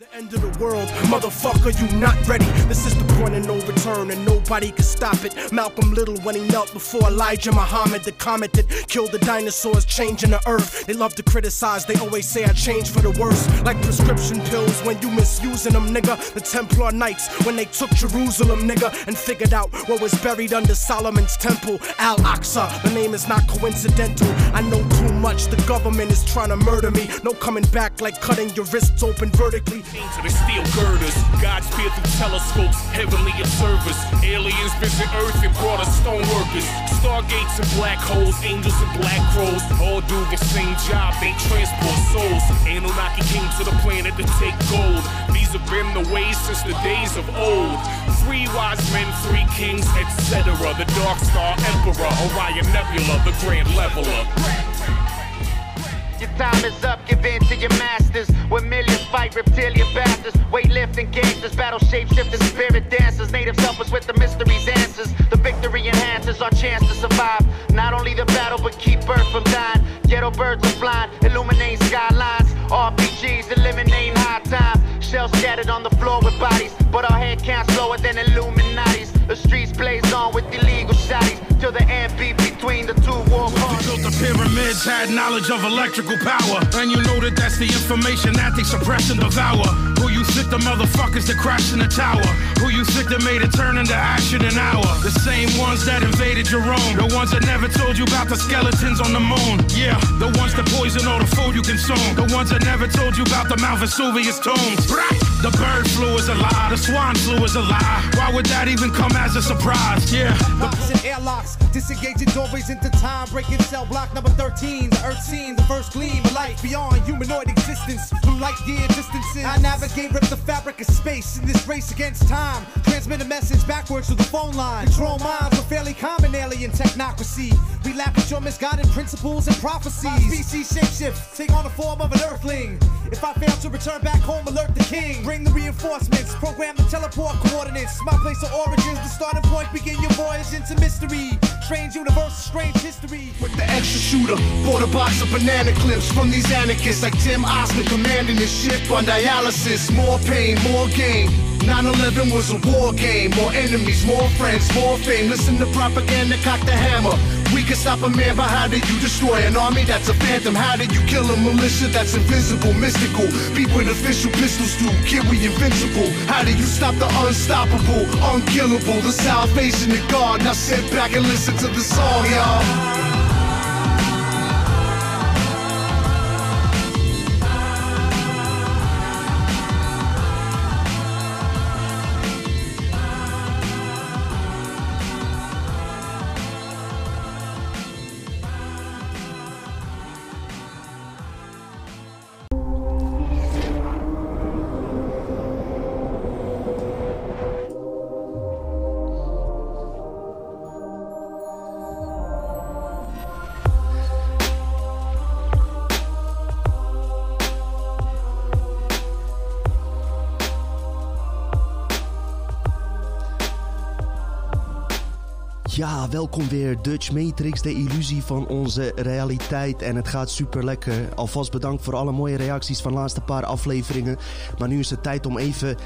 The end of the world, motherfucker, you not ready. This is the point of no return, and nobody can stop it. Malcolm Little, when he knelt before Elijah Muhammad, the comet that killed the dinosaurs, changing the earth. They love to criticize, they always say I changed for the worse. Like prescription pills when you misusing them, nigga. The Templar Knights, when they took Jerusalem, nigga, and figured out what was buried under Solomon's temple, Al Aqsa. The name is not coincidental. I know too much, the government is trying to murder me. No coming back like cutting your wrists open vertically. To the steel girders, God's peer through telescopes, heavenly observers. Aliens visit Earth and brought us stone workers. Stargates and black holes, angels and black crows. All do the same job, they transport souls. Anunnaki came to the planet to take gold. These have been the ways since the days of old. Three wise men, three kings, etc. The Dark Star Emperor, Orion Nebula, the Grand Leveler. Your time is up, give in to your masters. When millions fight reptilian bastards, weightlifting gangsters, battle shapeshifting spirit dancers. Natives help us with the mysteries answers. The victory enhances our chance to survive. Not only the battle, but keep birth from dying. Ghetto birds are flying, illuminate skylines. RPGs eliminating high time. Shells scattered on the floor with bodies, but our head counts lower than Illuminati's. The streets blaze on with illegal shotties till the beat between the two war We parties. built the pyramids, had knowledge of electrical power. And you know that that's the information that they suppress and devour. Who you think the motherfuckers that crashed in the tower? Who you think that made it turn into ash in an hour? The same ones that invaded your own. The ones that never told you about the skeletons on the moon. Yeah, the ones that poison all the food you consume. The ones that never told you about the Mount Vesuvius tombs. Right. The bird flu is a lie. The swan flu is a lie. Why would that even come as a surprise? Yeah. Locks and airlocks, disengaging doorways into time, breaking cell block number 13. The earth scene, the first gleam of life beyond humanoid existence. Through light year distances, I navigate, rip the fabric of space in this race against time. Transmit a message backwards to the phone line. Control minds with fairly common alien technocracy. We laugh at your misguided principles and prophecies. My species shapeshift, take on the form of an earthling. If I fail to return back home, alert the king. Bring the reinforcements, program the teleport coordinates. My place of origins, the starting point, begin your voyage into mystery. Strange universe, strange history. with the extra shooter. Bought a box of banana clips from these anarchists like Tim Oscar commanding his ship on dialysis. More pain, more gain. 9-11 was a war game. More enemies, more friends, more fame. Listen to propaganda, cock the hammer. We can stop a man, but how did you destroy an army that's a phantom? How did you kill a militia that's invisible, mystical? Beat with official pistols do, kid, we invincible. How do you stop the unstoppable, unkillable? The salvation of God. Now sit back and listen to the song, y'all. Ja, welkom weer Dutch Matrix, de illusie van onze realiteit. En het gaat super lekker. Alvast bedankt voor alle mooie reacties van de laatste paar afleveringen. Maar nu is het tijd om even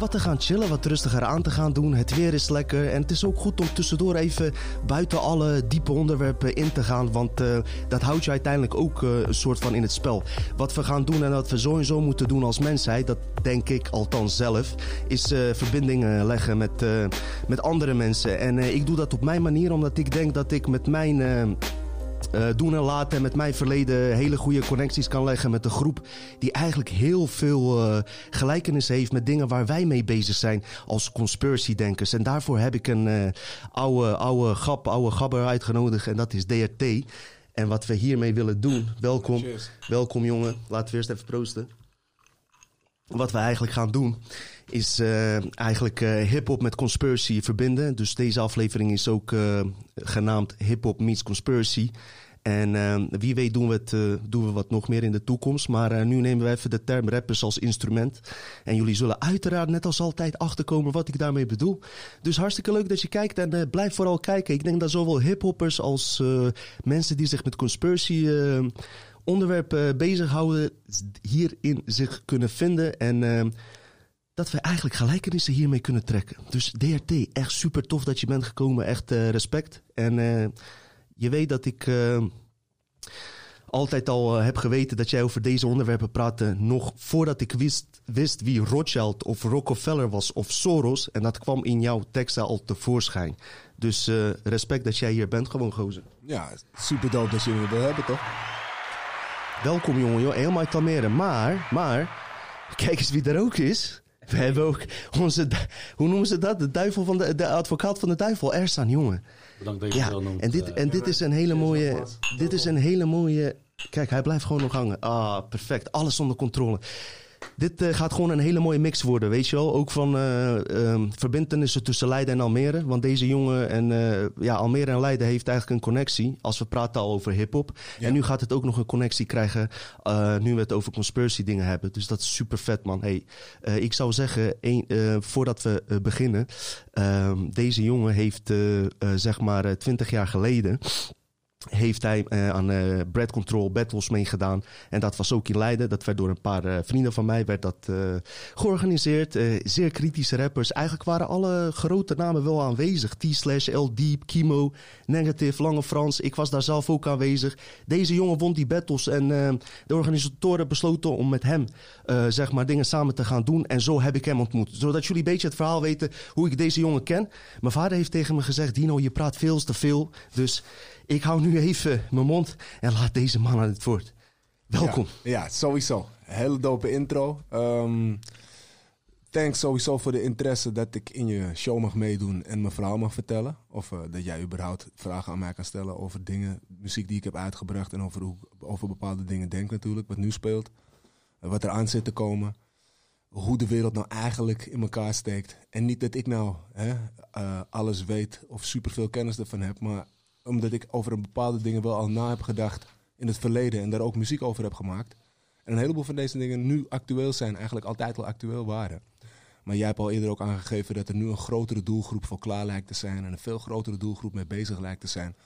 wat te gaan chillen, wat rustiger aan te gaan doen. Het weer is lekker en het is ook goed om tussendoor even buiten alle diepe onderwerpen in te gaan. Want eh, dat houdt je uiteindelijk ook eh, een soort van in het spel. Wat we gaan doen en wat we sowieso moeten doen als mensheid, dat denk ik althans zelf, is eh, verbindingen leggen met, met andere mensen. En ik doe dat op mijn manier, omdat ik denk dat ik met mijn. Eh, doen en laten en met mijn verleden hele goede connecties kan leggen met een groep die eigenlijk heel veel eh gelijkenis heeft met dingen waar wij mee bezig zijn als conspiracy-denkers. En daarvoor heb ik een eh, oude, oude grap, oude gabber uitgenodigd en dat is DRT. En wat we hiermee willen doen, welkom, welkom jongen, laten we eerst even proosten. Wat we eigenlijk gaan doen is eh, eigenlijk eh, hip-hop met conspiracy verbinden. Dus deze aflevering is ook eh, genaamd Hip-hop meets conspiracy. En wie weet doen we, het, doen we wat nog meer in de toekomst. Maar nu nemen we even de term rappers als instrument. En jullie zullen uiteraard net als altijd achterkomen wat ik daarmee bedoel. Dus hartstikke leuk dat je kijkt en blijf vooral kijken. Ik denk dat zowel hiphoppers als mensen die zich met conspiracy onderwerpen bezighouden, hierin zich kunnen vinden. En dat we eigenlijk gelijkenissen hiermee kunnen trekken. Dus DRT, echt super tof dat je bent gekomen. Echt eh, respect. En eh, je weet dat ik eh, altijd al heb geweten dat jij over deze onderwerpen praatte. Nog voordat ik wist, wist wie Rothschild of Rockefeller was of Soros. En dat kwam in jouw teksten al tevoorschijn. Dus respect dat jij hier bent, gewoon gozer. Ja, super dope dat jullie wil hebben, toch? Welkom jongen, joh. helemaal kalmeren. Maar, maar, kijk eens wie er ook is. We hebben ook onze, hoe noemen ze dat? De duivel van de, de advocaat van de duivel, Ersan, jongen. Bedankt dat je ja, noemt. En dit, en dit is een hele mooie, dit is een hele mooie, kijk, hij blijft gewoon nog hangen. Ah, perfect, alles onder controle dit uh, gaat gewoon een hele mooie mix worden, weet je wel. Ook van uh, um, verbindenissen tussen Leiden en Almere. Want deze jongen en uh, ja, Almere en Leiden heeft eigenlijk een connectie. Als we praten al over hip-hop. Ja. En nu gaat het ook nog een connectie krijgen. nu we het over conspiracy dingen hebben. Dus dat is super vet, man. Hey, ik zou zeggen, een, voordat we beginnen. deze jongen heeft zeg maar twintig jaar geleden heeft hij uh, aan uh, Bread Control Battles meegedaan. En dat was ook in Leiden. Dat werd door een paar uh, vrienden van mij werd dat, georganiseerd. zeer kritische rappers. Eigenlijk waren alle grote namen wel aanwezig. T-Slash, L Deep, Kimo, Negative, Lange Frans. Ik was daar zelf ook aanwezig. Deze jongen won die battles. En de organisatoren besloten om met hem zeg maar dingen samen te gaan doen. En zo heb ik hem ontmoet. Zodat jullie een beetje het verhaal weten hoe ik deze jongen ken. Mijn vader heeft tegen me gezegd... Dino, je praat veel te veel. Dus ik hou nu even mijn mond en laat deze man aan het woord. Welkom. Ja, sowieso. Hele dope intro. Um, thanks sowieso voor de interesse dat ik in je show mag meedoen en mijn verhaal mag vertellen. Of uh, dat jij überhaupt vragen aan mij kan stellen over dingen, muziek die ik heb uitgebracht en over, hoe, over bepaalde dingen denk natuurlijk, wat nu speelt. Uh, wat er aan zit te komen. Hoe de wereld nou eigenlijk in elkaar steekt. En niet dat ik nou hè, uh, alles weet of superveel kennis ervan heb, maar omdat ik over een bepaalde dingen wel al na heb gedacht in het verleden en daar ook muziek over heb gemaakt. En een heleboel van deze dingen nu actueel zijn, eigenlijk altijd al actueel waren. Maar jij hebt al eerder ook aangegeven dat er nu een grotere doelgroep voor klaar lijkt te zijn en een veel grotere doelgroep mee bezig lijkt te zijn.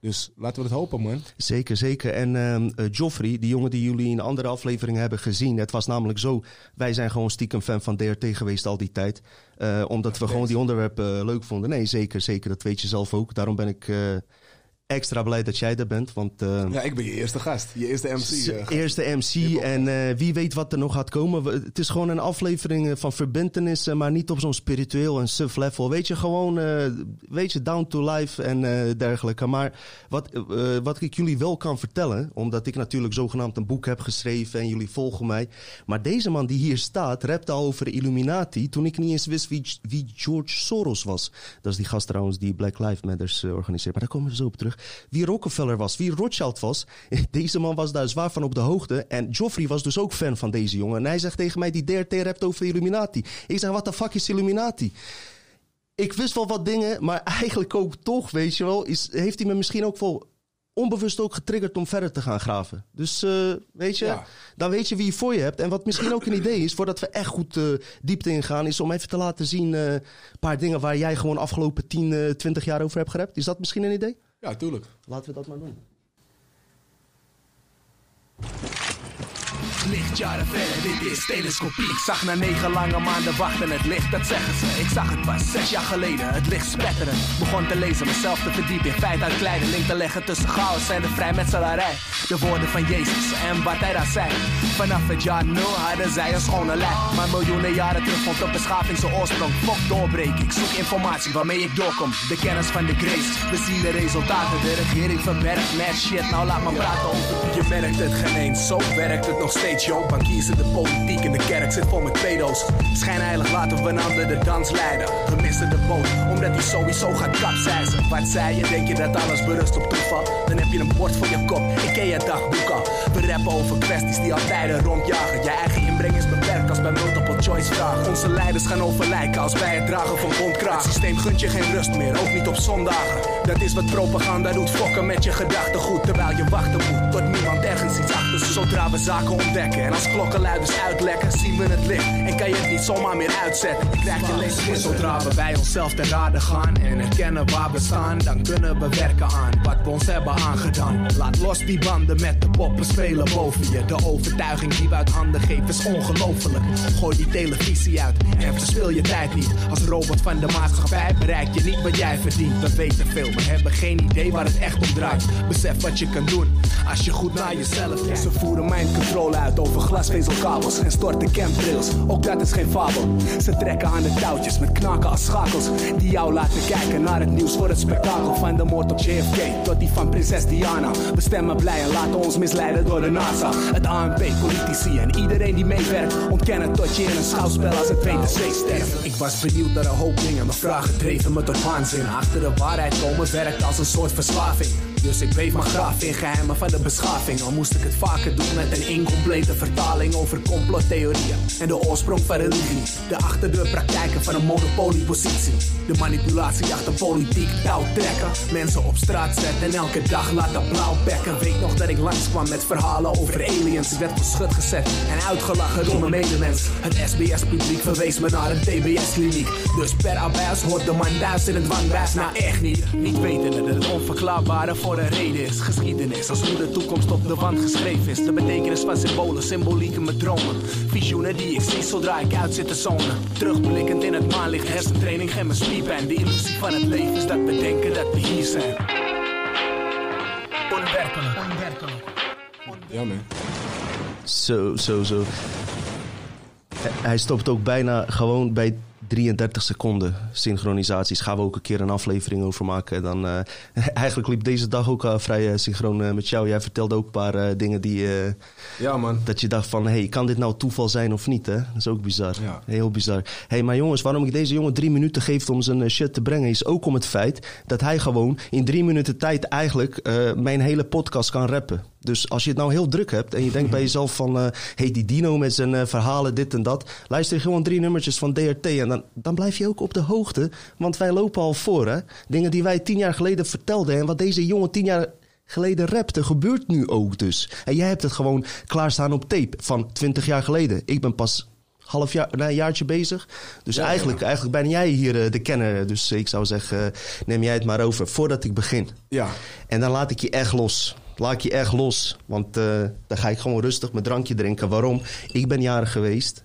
Dus laten we het hopen, man. Zeker, zeker. En uh, Joffrey, die jongen die jullie in de andere aflevering hebben gezien. Het was namelijk zo, wij zijn gewoon stiekem fan van DRT geweest al die tijd. Uh, omdat we gewoon die onderwerpen uh, leuk vonden. Nee, zeker, zeker. Dat weet je zelf ook. Daarom ben ik extra blij dat jij er bent. Want, uh, ja, ik ben je eerste gast. Je eerste MC. Uh, eerste MC. En uh, wie weet wat er nog gaat komen. Het is gewoon een aflevering van verbindenissen, maar niet op zo'n spiritueel en sub level. Weet je, gewoon, weet je, down to life en dergelijke. Maar wat, wat ik jullie wel kan vertellen, omdat ik natuurlijk zogenaamd een boek heb geschreven en jullie volgen mij. Maar deze man die hier staat, rapt al over Illuminati. Toen ik niet eens wist wie, wie George Soros was. Dat is die gast trouwens die Black Lives Matters organiseert. Maar daar komen we zo op terug wie Rockefeller was, wie Rothschild was. Deze man was daar zwaar van op de hoogte. En Joffrey was dus ook fan van deze jongen. En hij zegt tegen mij, die DRT rapt over Illuminati. Ik zeg, wat de fuck is Illuminati? Ik wist wel wat dingen, maar eigenlijk ook toch, weet je wel, is, heeft hij me misschien ook wel onbewust ook getriggerd om verder te gaan graven. Dus uh, weet je, dan weet je wie je voor je hebt. En wat misschien ook een idee is, voordat we echt goed uh, diepte ingaan, is om even te laten zien uh, een paar dingen waar jij gewoon afgelopen 10, 20 jaar over hebt gerept. Is dat misschien een idee? Ja, tuurlijk. Laten we dat maar doen. Lichtjaren verder, dit is telescopie. Ik zag na negen lange maanden wachten het licht, dat zeggen ze. Ik zag het pas zes jaar geleden, het licht spetteren. Begon te lezen, mezelf te verdiepen in feit uit kleine link te leggen tussen chaos en de vrijmetselarij. De woorden van Jezus en wat hij daar zei. Vanaf het jaar nul hadden zij een schone lijn. Maar miljoenen jaren terug vond de beschaving zijn oorsprong. Fok doorbreken, ik zoek informatie waarmee ik doorkom. De kennis van de grace, we zien de resultaten. De regering verbergt met shit, nou laat me praten. Je merkt het geen eens, zo werkt het nog steeds, yo. Bankiers in de politiek en de kerk zit vol met pedo's. Schijnheilig laten we een ander de dans leiden. We missen de boot, omdat hij sowieso gaat kapseizen. Wat zei je, denk je dat alles berust op toeval? Dan heb je een bord voor je kop, ik ken je dagboek al. We rappen over kwesties die al tijden rondjagen. Je eigen inbreng is beperkt als bij multiple Onze leiders gaan overlijken als bij het dragen van bondkraag. Het systeem gunt je geen rust meer, ook niet op zondagen. Dat is wat propaganda doet, fokken met je gedachtegoed. Terwijl je wachten moet tot niemand ergens iets achter. Zodra we zaken ontdekken en als klokkenluiders uitlekken, zien we het licht. En kan je het niet zomaar meer uitzetten. Je krijgt je lees Zodra we bij onszelf te raden gaan en herkennen waar we staan, dan kunnen we werken aan wat we ons hebben aangedaan. Laat los die banden met de poppen spelen boven je. De overtuiging die we uit handen geven is ongelooflijk. Gooi die televisie uit en verspil je tijd niet. Als robot van de maatschappij bereik je niet wat jij verdient. We weten veel, maar hebben geen idee waar het echt om draait. Besef wat je kan doen als je goed naar jezelf kijkt. Ze voeren mind control uit over glasvezelkabels en storten chemtrails. Ook dat is geen fabel. Ze trekken aan de touwtjes met knaken als schakels. Die jou laten kijken naar het nieuws voor het spektakel. Van de moord op JFK tot die van prinses Diana. We stemmen blij en laten ons misleiden door de NASA. Het ANP, politici en iedereen die meewerkt. Ontkennen tot je in een schouwspel als het weten twee sterft. Ik was benieuwd naar een hoop dingen. Mijn vragen dreven me tot waanzin. Achter de waarheid komen werkt als een soort verslaving. Dus ik beef mijn graaf in geheimen van de beschaving. Al moest ik het vaker doen met een incomplete vertaling over complottheorieën en de oorsprong van religie. De achterdeurpraktijken van een monopoliepositie. De manipulatie achter politiek, touw trekken. Mensen op straat zetten en elke dag laten blauwbekken. Weet nog dat ik langskwam met verhalen over aliens. Ik werd schut gezet en uitgelachen door mijn medemens. Het SBS-publiek verwees me naar een TBS-kliniek. Dus per abuis hoort de man thuis in het dwangbuis. Nou echt niet. Niet wetende dat het onverklaarbare voor een reden is. Geschiedenis als hoe de toekomst op de wand geschreven is. De betekenis van symbolen, symbolieken met dromen. Visioenen die ik zie zodra ik uit zit te. Terugblikkend in het maanlicht, hersentraining en mijn spierpijn. De illusie van het leven is dat we denken dat we hier zijn. Onwerkelijk. Ja, man. Zo, zo, zo. Hij stopt ook bijna gewoon bij 33 seconden synchronisaties. Gaan we ook een keer een aflevering over maken. Dan, eh, eigenlijk liep deze dag ook eh, vrij eh, synchroon met jou. Jij vertelde ook een paar dingen die, Ja, man. dat je dacht van... hey, kan dit nou toeval zijn of niet? Hè? Dat is ook bizar. Ja. Heel bizar. hey, maar jongens, waarom ik deze jongen drie minuten geef om zijn shit te brengen... is ook om het feit dat hij gewoon in drie minuten tijd... eigenlijk mijn hele podcast kan rappen. Dus als je het nou heel druk hebt en je denkt bij jezelf van... hey, die Dino met zijn verhalen, dit en dat... luister gewoon drie nummertjes van DRT en dan, dan blijf je ook op de hoogte. Want wij lopen al voor, hè. Dingen die wij tien jaar geleden vertelden... en wat deze jongen tien jaar geleden rapte, gebeurt nu ook dus. En jij hebt het gewoon klaarstaan op tape van 20 jaar geleden. Ik ben pas half jaar, nou, een jaartje bezig. Dus eigenlijk, eigenlijk ben jij hier eh, de kenner. Dus ik zou zeggen, eh, neem jij het maar over voordat ik begin. Ja. En dan laat ik je echt los. Laat ik je echt los. Want eh, dan ga ik gewoon rustig mijn drankje drinken. Waarom? Ik ben jarig geweest.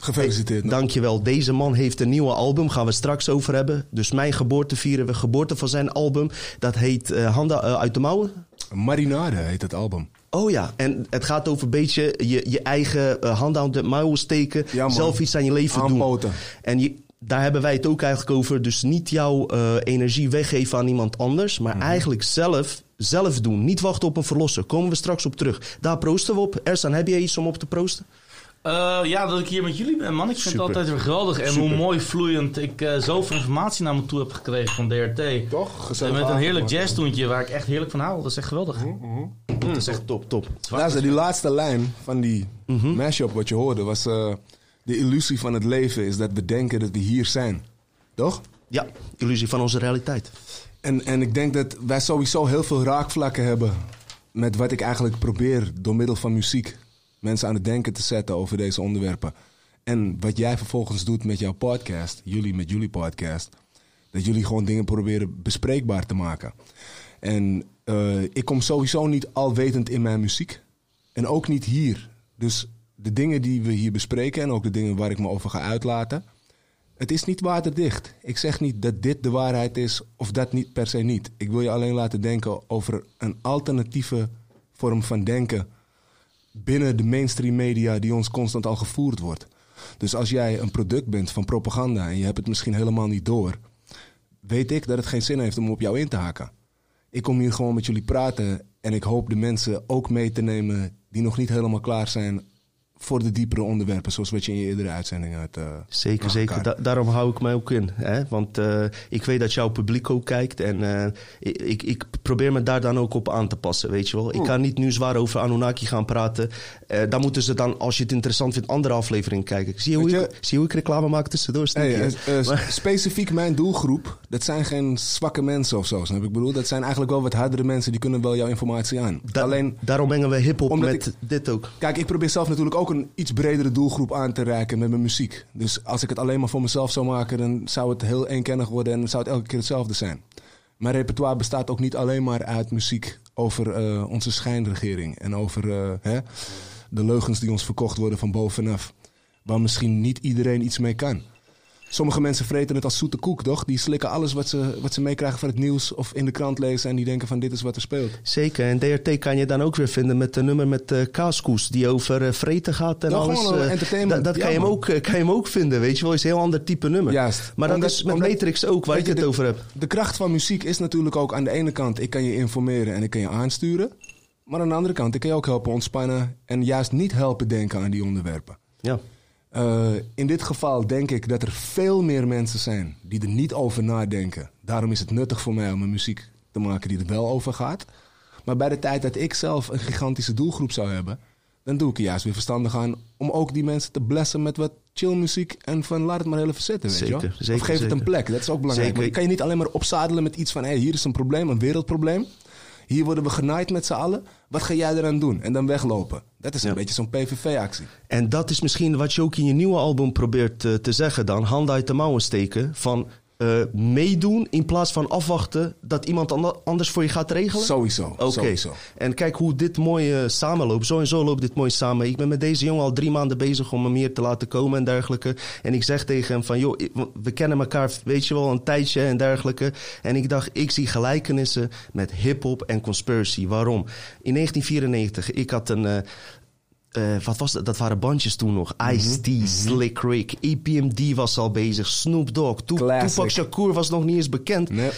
Gefeliciteerd. man. Dankjewel. Deze man heeft een nieuwe album. Gaan we straks over hebben. Dus mijn geboorte vieren we. Geboorte van zijn album. Dat heet eh, Handen eh, uit de mouwen. Marinade heet het album. Oh ja, en het gaat over een beetje je, je eigen eh, handen aan de mouwen steken. Ja, zelf iets aan je leven Aanpoten. doen. En je, daar hebben wij het ook eigenlijk over. Dus niet jouw energie weggeven aan iemand anders. Maar Mhm. eigenlijk zelf, zelf doen. Niet wachten op een verlosser. Komen we straks op terug. Daar proosten we op. Ersan, heb jij iets om op te proosten? Eh, ja, dat ik hier met jullie ben, man. Ik vind Super. het altijd weer geweldig. En Super. hoe mooi vloeiend ik eh, zoveel informatie naar me toe heb gekregen van DRT. Toch? En Gezellig met een heerlijk man. jazztoontje waar ik echt heerlijk van hou. Dat is echt geweldig. Dat is echt top, top. Luister, die laatste lijn van die Mhm. mashup wat je hoorde was... eh, de illusie van het leven is dat we denken dat we hier zijn. Toch? Ja, illusie van onze realiteit. En, en ik denk dat wij sowieso heel veel raakvlakken hebben... met wat ik eigenlijk probeer door middel van muziek... mensen aan het denken te zetten over deze onderwerpen. En wat jij vervolgens doet met jouw podcast... jullie met jullie podcast... dat jullie gewoon dingen proberen bespreekbaar te maken. En eh, ik kom sowieso niet alwetend in mijn muziek. En ook niet hier. Dus de dingen die we hier bespreken... en ook de dingen waar ik me over ga uitlaten... Het is niet waterdicht. Ik zeg niet dat dit de waarheid is of dat niet per se niet. Ik wil je alleen laten denken over een alternatieve vorm van denken binnen de mainstream media die ons constant al gevoerd wordt. Dus als jij een product bent van propaganda en je hebt het misschien helemaal niet door, weet ik dat het geen zin heeft om op jou in te haken. Ik kom hier gewoon met jullie praten en ik hoop de mensen ook mee te nemen die nog niet helemaal klaar zijn voor de diepere onderwerpen, zoals wat je in je eerdere uitzendingen had. eh, Zeker, zeker. Da- daarom hou ik mij ook in. Hè? Want eh, ik weet dat jouw publiek ook kijkt. En eh, ik, ik, ik probeer me daar dan ook op aan te passen, weet je wel. Ik kan niet nu zwaar over Anunnaki gaan praten. Dan moeten ze dan, als je het interessant vindt, andere afleveringen kijken. Zie je hoe, ik, zie hoe ik reclame maak tussendoor? Hey, Maar- specifiek mijn doelgroep, dat zijn geen zwakke mensen of zo, snap ik bedoel? Dat zijn eigenlijk wel wat hardere mensen, die kunnen wel jouw informatie aan. Da- Alleen, daarom mengen we hip-hop met ik- dit ook. kijk, ik probeer zelf natuurlijk ook een iets bredere doelgroep aan te reiken met mijn muziek. Dus als ik het alleen maar voor mezelf zou maken, dan zou het heel eenkennig worden en zou het elke keer hetzelfde zijn. Mijn repertoire bestaat ook niet alleen maar uit muziek over eh, onze schijnregering en over eh, hè, de leugens die ons verkocht worden van bovenaf. Waar misschien niet iedereen iets mee kan. Sommige mensen vreten het als zoete koek, toch? Die slikken alles wat ze, wat ze meekrijgen van het nieuws of in de krant lezen en die denken van dit is wat er speelt. Zeker, en DRT kan je dan ook weer vinden met een nummer met eh Kaaskoes... die over eh, vreten gaat en alles. gewoon, eh, entertainment. Dat, dat Ja, kan, je hem ook, kan je hem ook vinden, weet je wel. is een heel ander type nummer. Juist. Maar dat Omdat- is met omdat- Matrix ook, waar ik het de- over heb. De kracht van muziek is natuurlijk ook aan de ene kant... ik kan je informeren en ik kan je aansturen. Maar aan de andere kant, ik kan je ook helpen ontspannen... en juist niet helpen denken aan die onderwerpen. Ja. Eh, in dit geval denk ik dat er veel meer mensen zijn die er niet over nadenken. Daarom is het nuttig voor mij om een muziek te maken die er wel over gaat. Maar bij de tijd dat ik zelf een gigantische doelgroep zou hebben, dan doe ik er juist weer verstandig aan om ook die mensen te blessen met wat chill muziek en van laat het maar heel even zitten. Weet je? Zeker, of zeker, geef het een plek, dat is ook belangrijk. Zeker. Kan je niet alleen maar opzadelen met iets van hey, hier is een probleem, een wereldprobleem. Hier worden we genaaid met z'n allen. Wat ga jij eraan doen? En dan weglopen. Dat is een Ja. beetje zo'n PVV-actie. En dat is misschien wat je ook in je nieuwe album probeert eh, te zeggen dan. Handen uit de mouwen steken. Van eh, meedoen in plaats van afwachten dat iemand anders voor je gaat regelen? Sowieso. Oké. En kijk hoe dit mooi samenloopt. Zo en zo loopt dit mooi samen. Ik ben met deze jongen al drie maanden bezig om hem hier te laten komen en dergelijke. En ik zeg tegen hem van, joh, we kennen elkaar, weet je wel, een tijdje en dergelijke. En ik dacht, ik zie gelijkenissen met hip-hop en conspiracy. Waarom? In 1994, ik had een. eh, eh, wat was dat? Dat waren bandjes toen nog. Mhm, Ice-T, Slick Rick, EPMD was al bezig, Snoop Dogg. Tupac Shakur was nog niet eens bekend. Nee.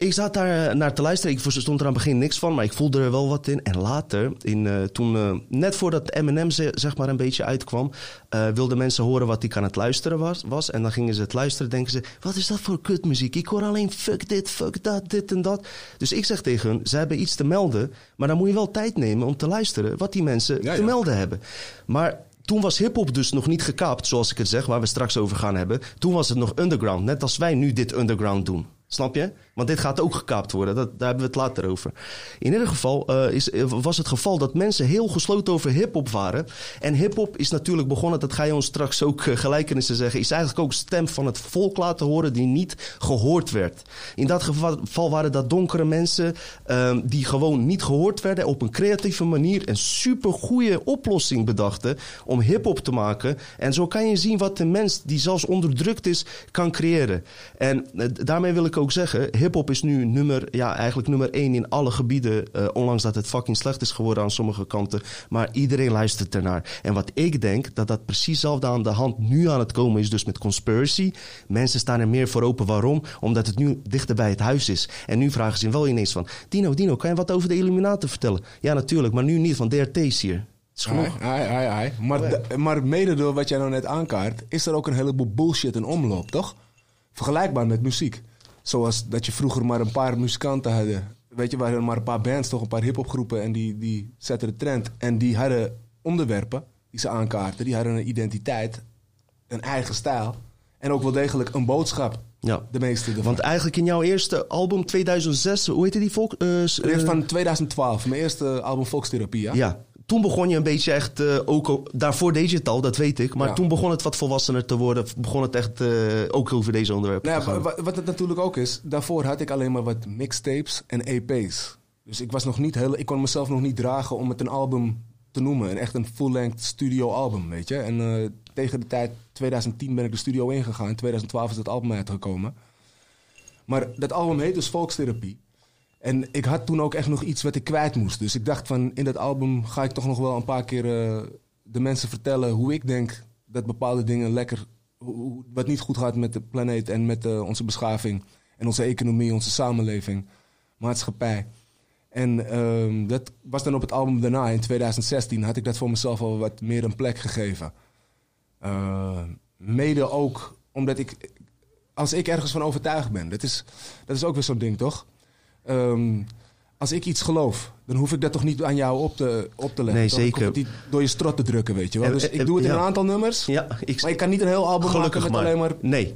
Ik zat daar eh, naar te luisteren. Ik verstond er aan het begin niks van, maar ik voelde er wel wat in. En later, in, eh, toen, eh, net voordat Eminem ze- zeg maar een beetje uitkwam, eh, wilden mensen horen wat ik aan het luisteren was, was. En dan gingen ze het luisteren, denken ze, wat is dat voor kutmuziek? Ik hoor alleen fuck dit, fuck dat, dit en dat. Dus ik zeg tegen hun, ze hebben iets te melden, maar dan moet je wel tijd nemen om te luisteren wat die mensen Ja, te ja. melden hebben. Maar toen was hip-hop dus nog niet gekaapt, zoals ik het zeg, waar we straks over gaan hebben. Toen was het nog underground, net als wij nu dit underground doen. Snap je? Want dit gaat ook gekaapt worden. Dat, daar hebben we het later over. In ieder geval eh, is, eh, was het geval dat mensen heel gesloten over hip-hop waren. En hip-hop is natuurlijk begonnen, dat ga je ons straks ook uh, gelijkenissen zeggen. Is eigenlijk ook stem van het volk laten horen die niet gehoord werd. In dat geval waren dat donkere mensen ehm, die gewoon niet gehoord werden. Op een creatieve manier een super goede oplossing bedachten om hip-hop te maken. En zo kan je zien wat een mens die zelfs onderdrukt is, kan creëren. En eh, daarmee wil ik ook zeggen, hip-hop is nu nummer, ja, eigenlijk nummer één in alle gebieden. eh, ondanks dat het fucking slecht is geworden aan sommige kanten. Maar iedereen luistert ernaar. En wat ik denk, dat dat precies hetzelfde aan de hand nu aan het komen is, dus met conspiracy. Mensen staan er meer voor open. Waarom? Omdat het nu dichter bij het huis is. En nu vragen ze hem wel ineens van, Dino, Dino, kan je wat over de Illuminaten vertellen? Ja, natuurlijk, maar nu niet, van DRT is hier. Het is genoeg. Ai, ai, ai, ai. Maar, de- maar mede door wat jij nou net aankaart, is er ook een heleboel bullshit in omloop, toch? Vergelijkbaar met muziek. Zoals dat je vroeger maar een paar muzikanten hadden. Weet je, waren maar een paar bands, toch een paar hip-hopgroepen. En die, die zetten de trend. En die hadden onderwerpen die ze aankaarten. Die hadden een identiteit, een eigen stijl. En ook wel degelijk een boodschap. Ja. De meeste ervan. Want eigenlijk in jouw eerste album 2006, hoe heette die volk? eh, van 2012, mijn eerste album Volkstherapie, ja? Ja, toen begon je een beetje echt, eh, ook, daarvoor deed je het al, dat weet ik. Maar Ja. toen begon het wat volwassener te worden. Begon het echt eh, ook over deze onderwerpen Nou te ja, gaan. wat het natuurlijk ook is, daarvoor had ik alleen maar wat mixtapes en EP's. Dus ik was nog niet heel, ik kon mezelf nog niet dragen om het een album te noemen. En echt een full-length studio album, weet je. En eh, tegen de tijd 2010 ben ik de studio ingegaan. In 2012 is dat album uitgekomen. Maar dat album heet dus Volkstherapie. En ik had toen ook echt nog iets wat ik kwijt moest. Dus ik dacht van, in dat album ga ik toch nog wel een paar keer eh, de mensen vertellen hoe ik denk dat bepaalde dingen lekker, wat niet goed gaat met de planeet en met eh, onze beschaving en onze economie, onze samenleving, maatschappij. En ehm, dat was dan op het album daarna, in 2016, had ik dat voor mezelf al wat meer een plek gegeven. Eh, mede ook omdat ik, als ik ergens van overtuigd ben, dat is, dat is ook weer zo'n ding, toch? Ehm, als ik iets geloof, dan hoef ik dat toch niet aan jou op te, op te leggen. Nee, zeker. door je strot te drukken, weet je wel. Eh, Dus eh, ik doe het in ja. een aantal nummers, Ja, ik, maar ik kan niet een heel album Gelukkig maken met maar. alleen maar... Nee,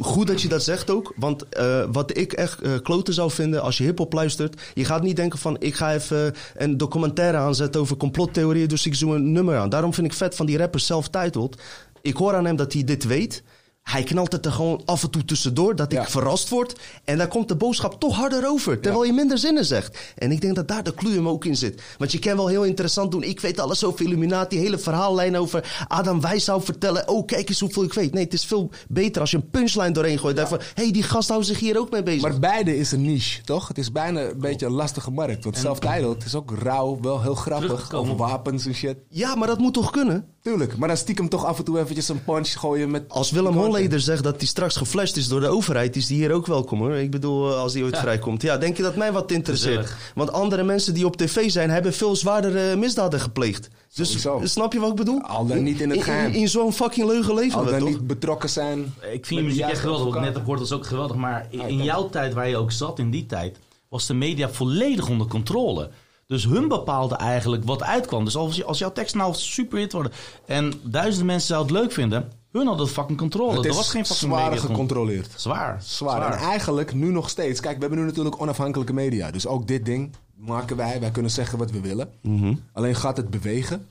goed dat je dat zegt ook. Want eh, wat ik echt eh kloten zou vinden als je hip-hop luistert. Je gaat niet denken van ik ga even een documentaire aanzetten over complottheorieën. Dus ik zoek een nummer aan. Daarom vind ik vet van die rapper self-titled. Ik hoor aan hem dat hij dit weet. Hij knalt het er gewoon af en toe tussendoor dat ik Ja. verrast word. En dan komt de boodschap toch harder over. Terwijl je minder zinnen zegt. En ik denk dat daar de clue hem ook in zit. Want je kan wel heel interessant doen. Ik weet alles over Illuminati. Hele verhaallijn over Adam Wijs zou vertellen. Oh, kijk eens hoeveel ik weet. Nee, het is veel beter als je een punchline doorheen gooit. Daarvan, hé, hey, die gast houdt zich hier ook mee bezig. Maar beide is een niche, toch? Het is bijna een beetje een lastige markt. Want self-titled het is ook rauw, wel heel grappig. Over wapens en shit. Ja, maar dat moet toch kunnen? Tuurlijk, maar dan stiekem toch af en toe eventjes een punch gooien met... Als Willem Holleder zegt dat hij straks geflasht is door de overheid, is die hier ook welkom hoor. Ik bedoel, als die ooit vrijkomt. Ja, denk je dat mij wat interesseert? Gezellig. Want andere mensen die op tv zijn, hebben veel zwaardere misdaden gepleegd. Dus Sowieso. snap je wat ik bedoel? Al dan niet in het geheim. In, in zo'n fucking leugen leven Al we dan toch? niet betrokken zijn. Ik vind je muziek echt geweldig. Wat ik net heb gehoord was ook geweldig. Maar in, in jouw tijd, waar je ook zat in die tijd, was de media volledig onder controle. Dus hun bepaalde eigenlijk wat uitkwam. Dus als, je- als jouw tekst nou super hit worden en duizenden mensen zouden het leuk vinden, hun hadden het fucking controle. Het er is was geen fucking zwaar media gecontroleerd. Zwaar. Zwaar. En eigenlijk nu nog steeds. Kijk, we hebben nu natuurlijk onafhankelijke media. Dus ook dit ding maken wij. Wij kunnen zeggen wat we willen. Mhm. Alleen gaat het bewegen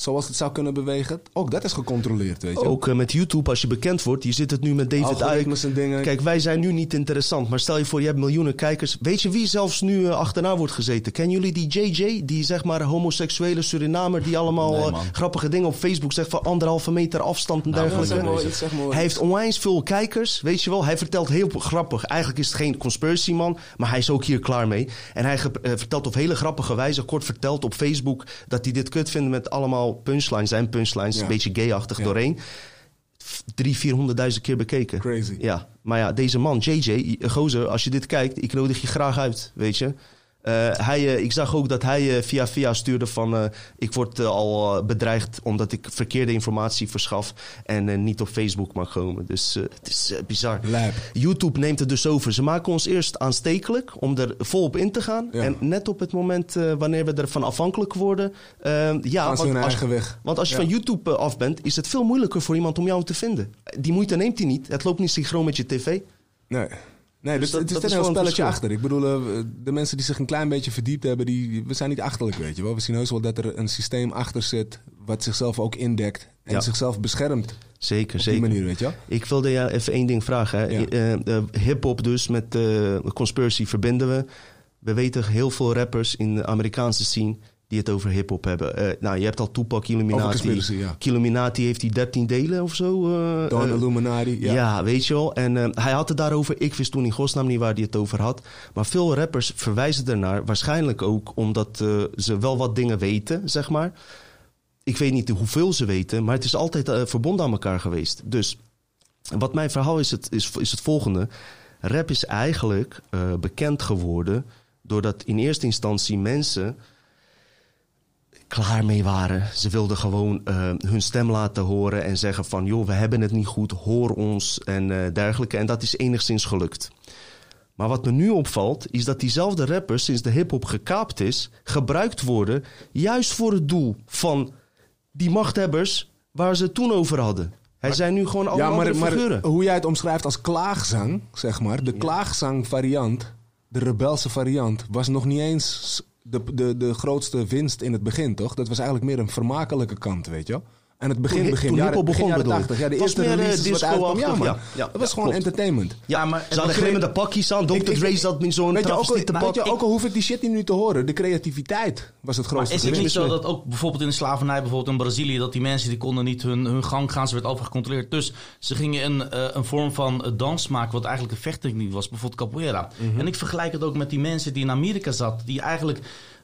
zoals het zou kunnen bewegen. Ook dat is gecontroleerd, weet je. Ook eh, met YouTube, als je bekend wordt, je zit het nu met David Icke. en dingen. Kijk, wij zijn nu niet interessant, maar stel je voor, je hebt miljoenen kijkers. Weet je wie zelfs nu eh, achterna wordt gezeten? Kennen jullie die JJ, die zeg maar homoseksuele Surinamer, die allemaal Nee, eh, grappige dingen op Facebook zegt van anderhalve meter afstand en Nou, dergelijke? zeg maar maar hij heeft onwijs veel kijkers, weet je wel. Hij vertelt heel grappig. Eigenlijk is het geen conspiracy man, maar hij is ook hier klaar mee. En hij vertelt op hele grappige wijze, kort verteld op Facebook, dat hij dit kut vindt met allemaal punchlines, zijn punchlines, Ja. een beetje gayachtig Ja. doorheen. Drie, vierhonderdduizend keer bekeken. Crazy. Ja, maar ja, deze man, JJ, gozer, als je dit kijkt, ik nodig je graag uit, weet je. Eh, hij, eh, ik zag ook dat hij eh, via via stuurde van... ik word al bedreigd omdat ik verkeerde informatie verschaf... en niet op Facebook mag komen. Dus het is bizar. Lijp. YouTube neemt het dus over. Ze maken ons eerst aanstekelijk om er volop in te gaan. Ja. En net op het moment wanneer we ervan afhankelijk worden... ja, want hun als, weg. want als je Ja. van YouTube af bent, is het veel moeilijker voor iemand om jou te vinden. Die moeite neemt hij niet. Het loopt niet synchroon met je tv. Nee. Nee, Dus dat- het is er een een spelletje verschil. achter. Ik bedoel, eh, de mensen die zich een klein beetje verdiept hebben, die, we zijn niet achterlijk, weet je wel. We zien heus wel dat er een systeem achter zit, wat zichzelf ook indekt en Ja. zichzelf beschermt. Zeker, Op zeker. die manier, weet je wel. Ik wilde je even één ding vragen. Hè. Ja. Eh, eh, Hip-hop dus met conspiracy verbinden we. We weten heel veel rappers in de Amerikaanse scene die het over hip-hop hebben. Eh, nou, je hebt al Tupac, Illuminati. Ja. Illuminati heeft die 13 delen of zo. eh, Don eh, Illuminati, Ja. ja. weet je wel. En hij had het daarover. Ik wist toen in godsnaam niet waar hij het over had. Maar veel rappers verwijzen ernaar. Waarschijnlijk ook omdat ze wel wat dingen weten, zeg maar. Ik weet niet hoeveel ze weten, maar het is altijd verbonden aan elkaar geweest. Dus wat mijn verhaal is, het, is, is het volgende. Rap is eigenlijk bekend geworden doordat in eerste instantie mensen klaar mee waren. Ze wilden gewoon eh, hun stem laten horen en zeggen van... joh, we hebben het niet goed, hoor ons en eh, dergelijke. En dat is enigszins gelukt. Maar wat me nu opvalt, is dat diezelfde rappers, sinds de hip-hop gekaapt is, gebruikt worden juist voor het doel van die machthebbers waar ze het toen over hadden. Hij zijn nu gewoon allemaal Ja, maar, andere maar figuren. hoe jij het omschrijft als klaagzang, zeg maar. De klaagzang variant, de rebelse variant, was nog niet eens de, de, de grootste winst in het begin, toch? Dat was eigenlijk meer een vermakelijke kant, weet je wel? En het begin, Toen- begin, toen jaren, hiphop begin begon, jaren bedoel je? 80. Ja, de was eerste meer, eh, releases wat uitkwam. Ja, disco-achtig, man. ja. Ja, dat was ja, gewoon klopt. entertainment. Ja, maar Ze hadden begreep- glimmende pakjes aan. Dr. Dre zat met zo'n Weet je, ook, al- travestietenpak. weet je, ook al hoef ik die shit niet nu te horen, de creativiteit was het Maar grootste. is het niet zo dat ook bijvoorbeeld in de slavernij, bijvoorbeeld in Brazilië, dat die mensen die konden niet hun, hun gang gaan, ze werd overal gecontroleerd. Dus ze gingen een, eh, een vorm van eh, dans maken, wat eigenlijk een vechttechniek was, bijvoorbeeld capoeira. Mhm. En ik vergelijk het ook met die mensen die in Amerika zaten, die eigenlijk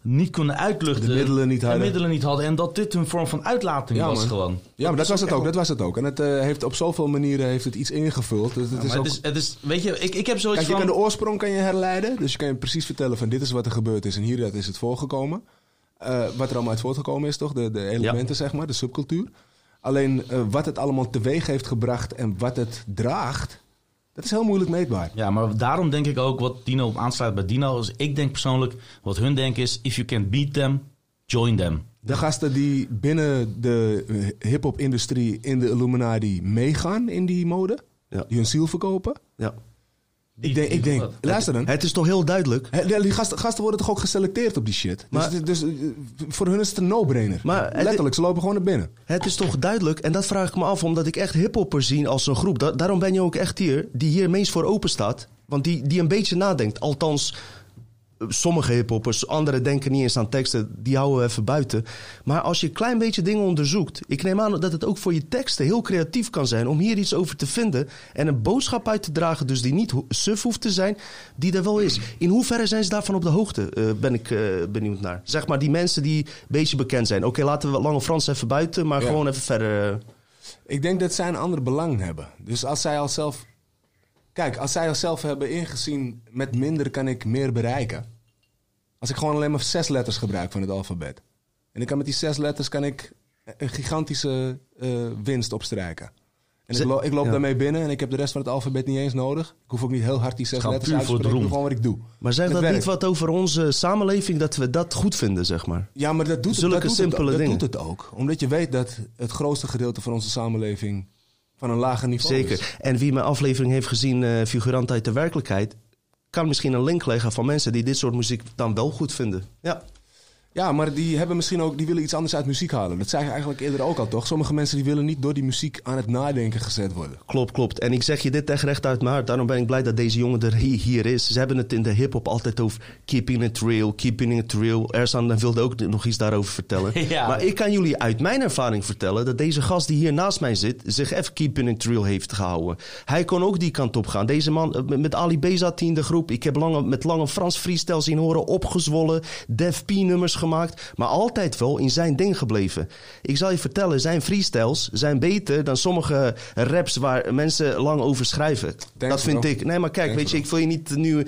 niet kunnen uitluchten. De middelen niet hadden. De middelen niet hadden. En dat dit een vorm van uitlating Ja, was man. gewoon. Ja, maar dat was het ook. Dat was het ook. En het eh, heeft op zoveel manieren heeft het iets ingevuld. Dus het Ja, is ook... het is, het is, weet je, ik, ik heb zoiets Kijk, je van... kan de oorsprong kan je herleiden. Dus je kan je precies vertellen van dit is wat er gebeurd is en hier dat is het voorgekomen. Eh, wat er allemaal uit voortgekomen is, toch? De, de elementen, zeg maar, de subcultuur. Alleen eh, wat het allemaal teweeg heeft gebracht en wat het draagt, dat is heel moeilijk meetbaar. Ja, maar daarom denk ik ook wat Dino op aansluit bij Dino. Is ik denk persoonlijk, wat hun denken is... If you can beat them, join them. De gasten die binnen de hip-hop-industrie in de Illuminati meegaan in die mode, Ja. die hun ziel verkopen. Ja. Ik denk, ik denk luister dan. Het is toch heel duidelijk. Die gasten, gasten worden toch ook geselecteerd op die shit? Maar- dus, dus eh, voor hun is het een no-brainer. Maar het- Letterlijk, ze lopen gewoon naar binnen. Het is toch duidelijk, en dat vraag ik me af, omdat ik echt hiphoppers zie als een groep. Da- daarom ben je ook echt hier, die hier meest voor open staat. Want die, die een beetje nadenkt. Althans, sommige hiphoppers, anderen denken niet eens aan teksten, die houden we even buiten. Maar als je een klein beetje dingen onderzoekt, ik neem aan dat het ook voor je teksten heel creatief kan zijn om hier iets over te vinden en een boodschap uit te dragen, dus die niet suf hoeft te zijn, die er wel is. In hoeverre zijn ze daarvan op de hoogte, eh, ben ik eh, benieuwd naar. Zeg maar die mensen die een beetje bekend zijn. Oké, laten we Lange Frans even buiten, maar Ja. gewoon even verder. eh. Ik denk dat zij een ander belang hebben. Dus als zij al zelf... Kijk, als zij zelf hebben ingezien... met minder kan ik meer bereiken. Als ik gewoon alleen maar zes letters gebruik van het alfabet. En ik kan met die zes letters kan ik een gigantische eh, winst opstrijken. En ik, Ze- lo- ik loop ja. daarmee binnen en ik heb de rest van het alfabet niet eens nodig. Ik hoef ook niet heel hard die zes letters uit te het spreken. Ik doe gewoon wat ik doe. Maar zegt Het dat werkt. niet wat over onze samenleving dat we dat goed vinden, zeg maar? Ja, maar dat doet, het, Zulke dat, doet simpele het, dat dingen. doet het ook. Omdat je weet dat het grootste gedeelte van onze samenleving van een lager niveau. Zeker. En wie mijn aflevering heeft gezien, eh figurant uit de werkelijkheid, kan misschien een link leggen van mensen die dit soort muziek dan wel goed vinden. Ja. Ja, maar die hebben misschien ook, die willen iets anders uit muziek halen. Dat zei je eigenlijk eerder ook al, toch? Sommige mensen die willen niet door die muziek aan het nadenken gezet worden. Klopt, klopt. En ik zeg je dit echt recht uit mijn hart. Daarom ben ik blij dat deze jongen er hier, is. Ze hebben het in de hip-hop altijd over keeping it real, keeping it real. Ersan wilde ook nog iets daarover vertellen. Ja. Maar ik kan jullie uit mijn ervaring vertellen dat deze gast die hier naast mij zit, zich even keeping it real heeft gehouden. Hij kon ook die kant op gaan. Deze man, eh, met Ali B zat hij in de groep. Ik heb lange, met lange Frans freestyle zien horen, opgezwollen, Def P nummers gemaakt. Maar altijd wel in zijn ding gebleven. Ik zal je vertellen, zijn freestyles zijn beter dan sommige raps waar mensen lang over schrijven. dat vind ik. Nee, maar kijk, weet je, ik wil je niet nu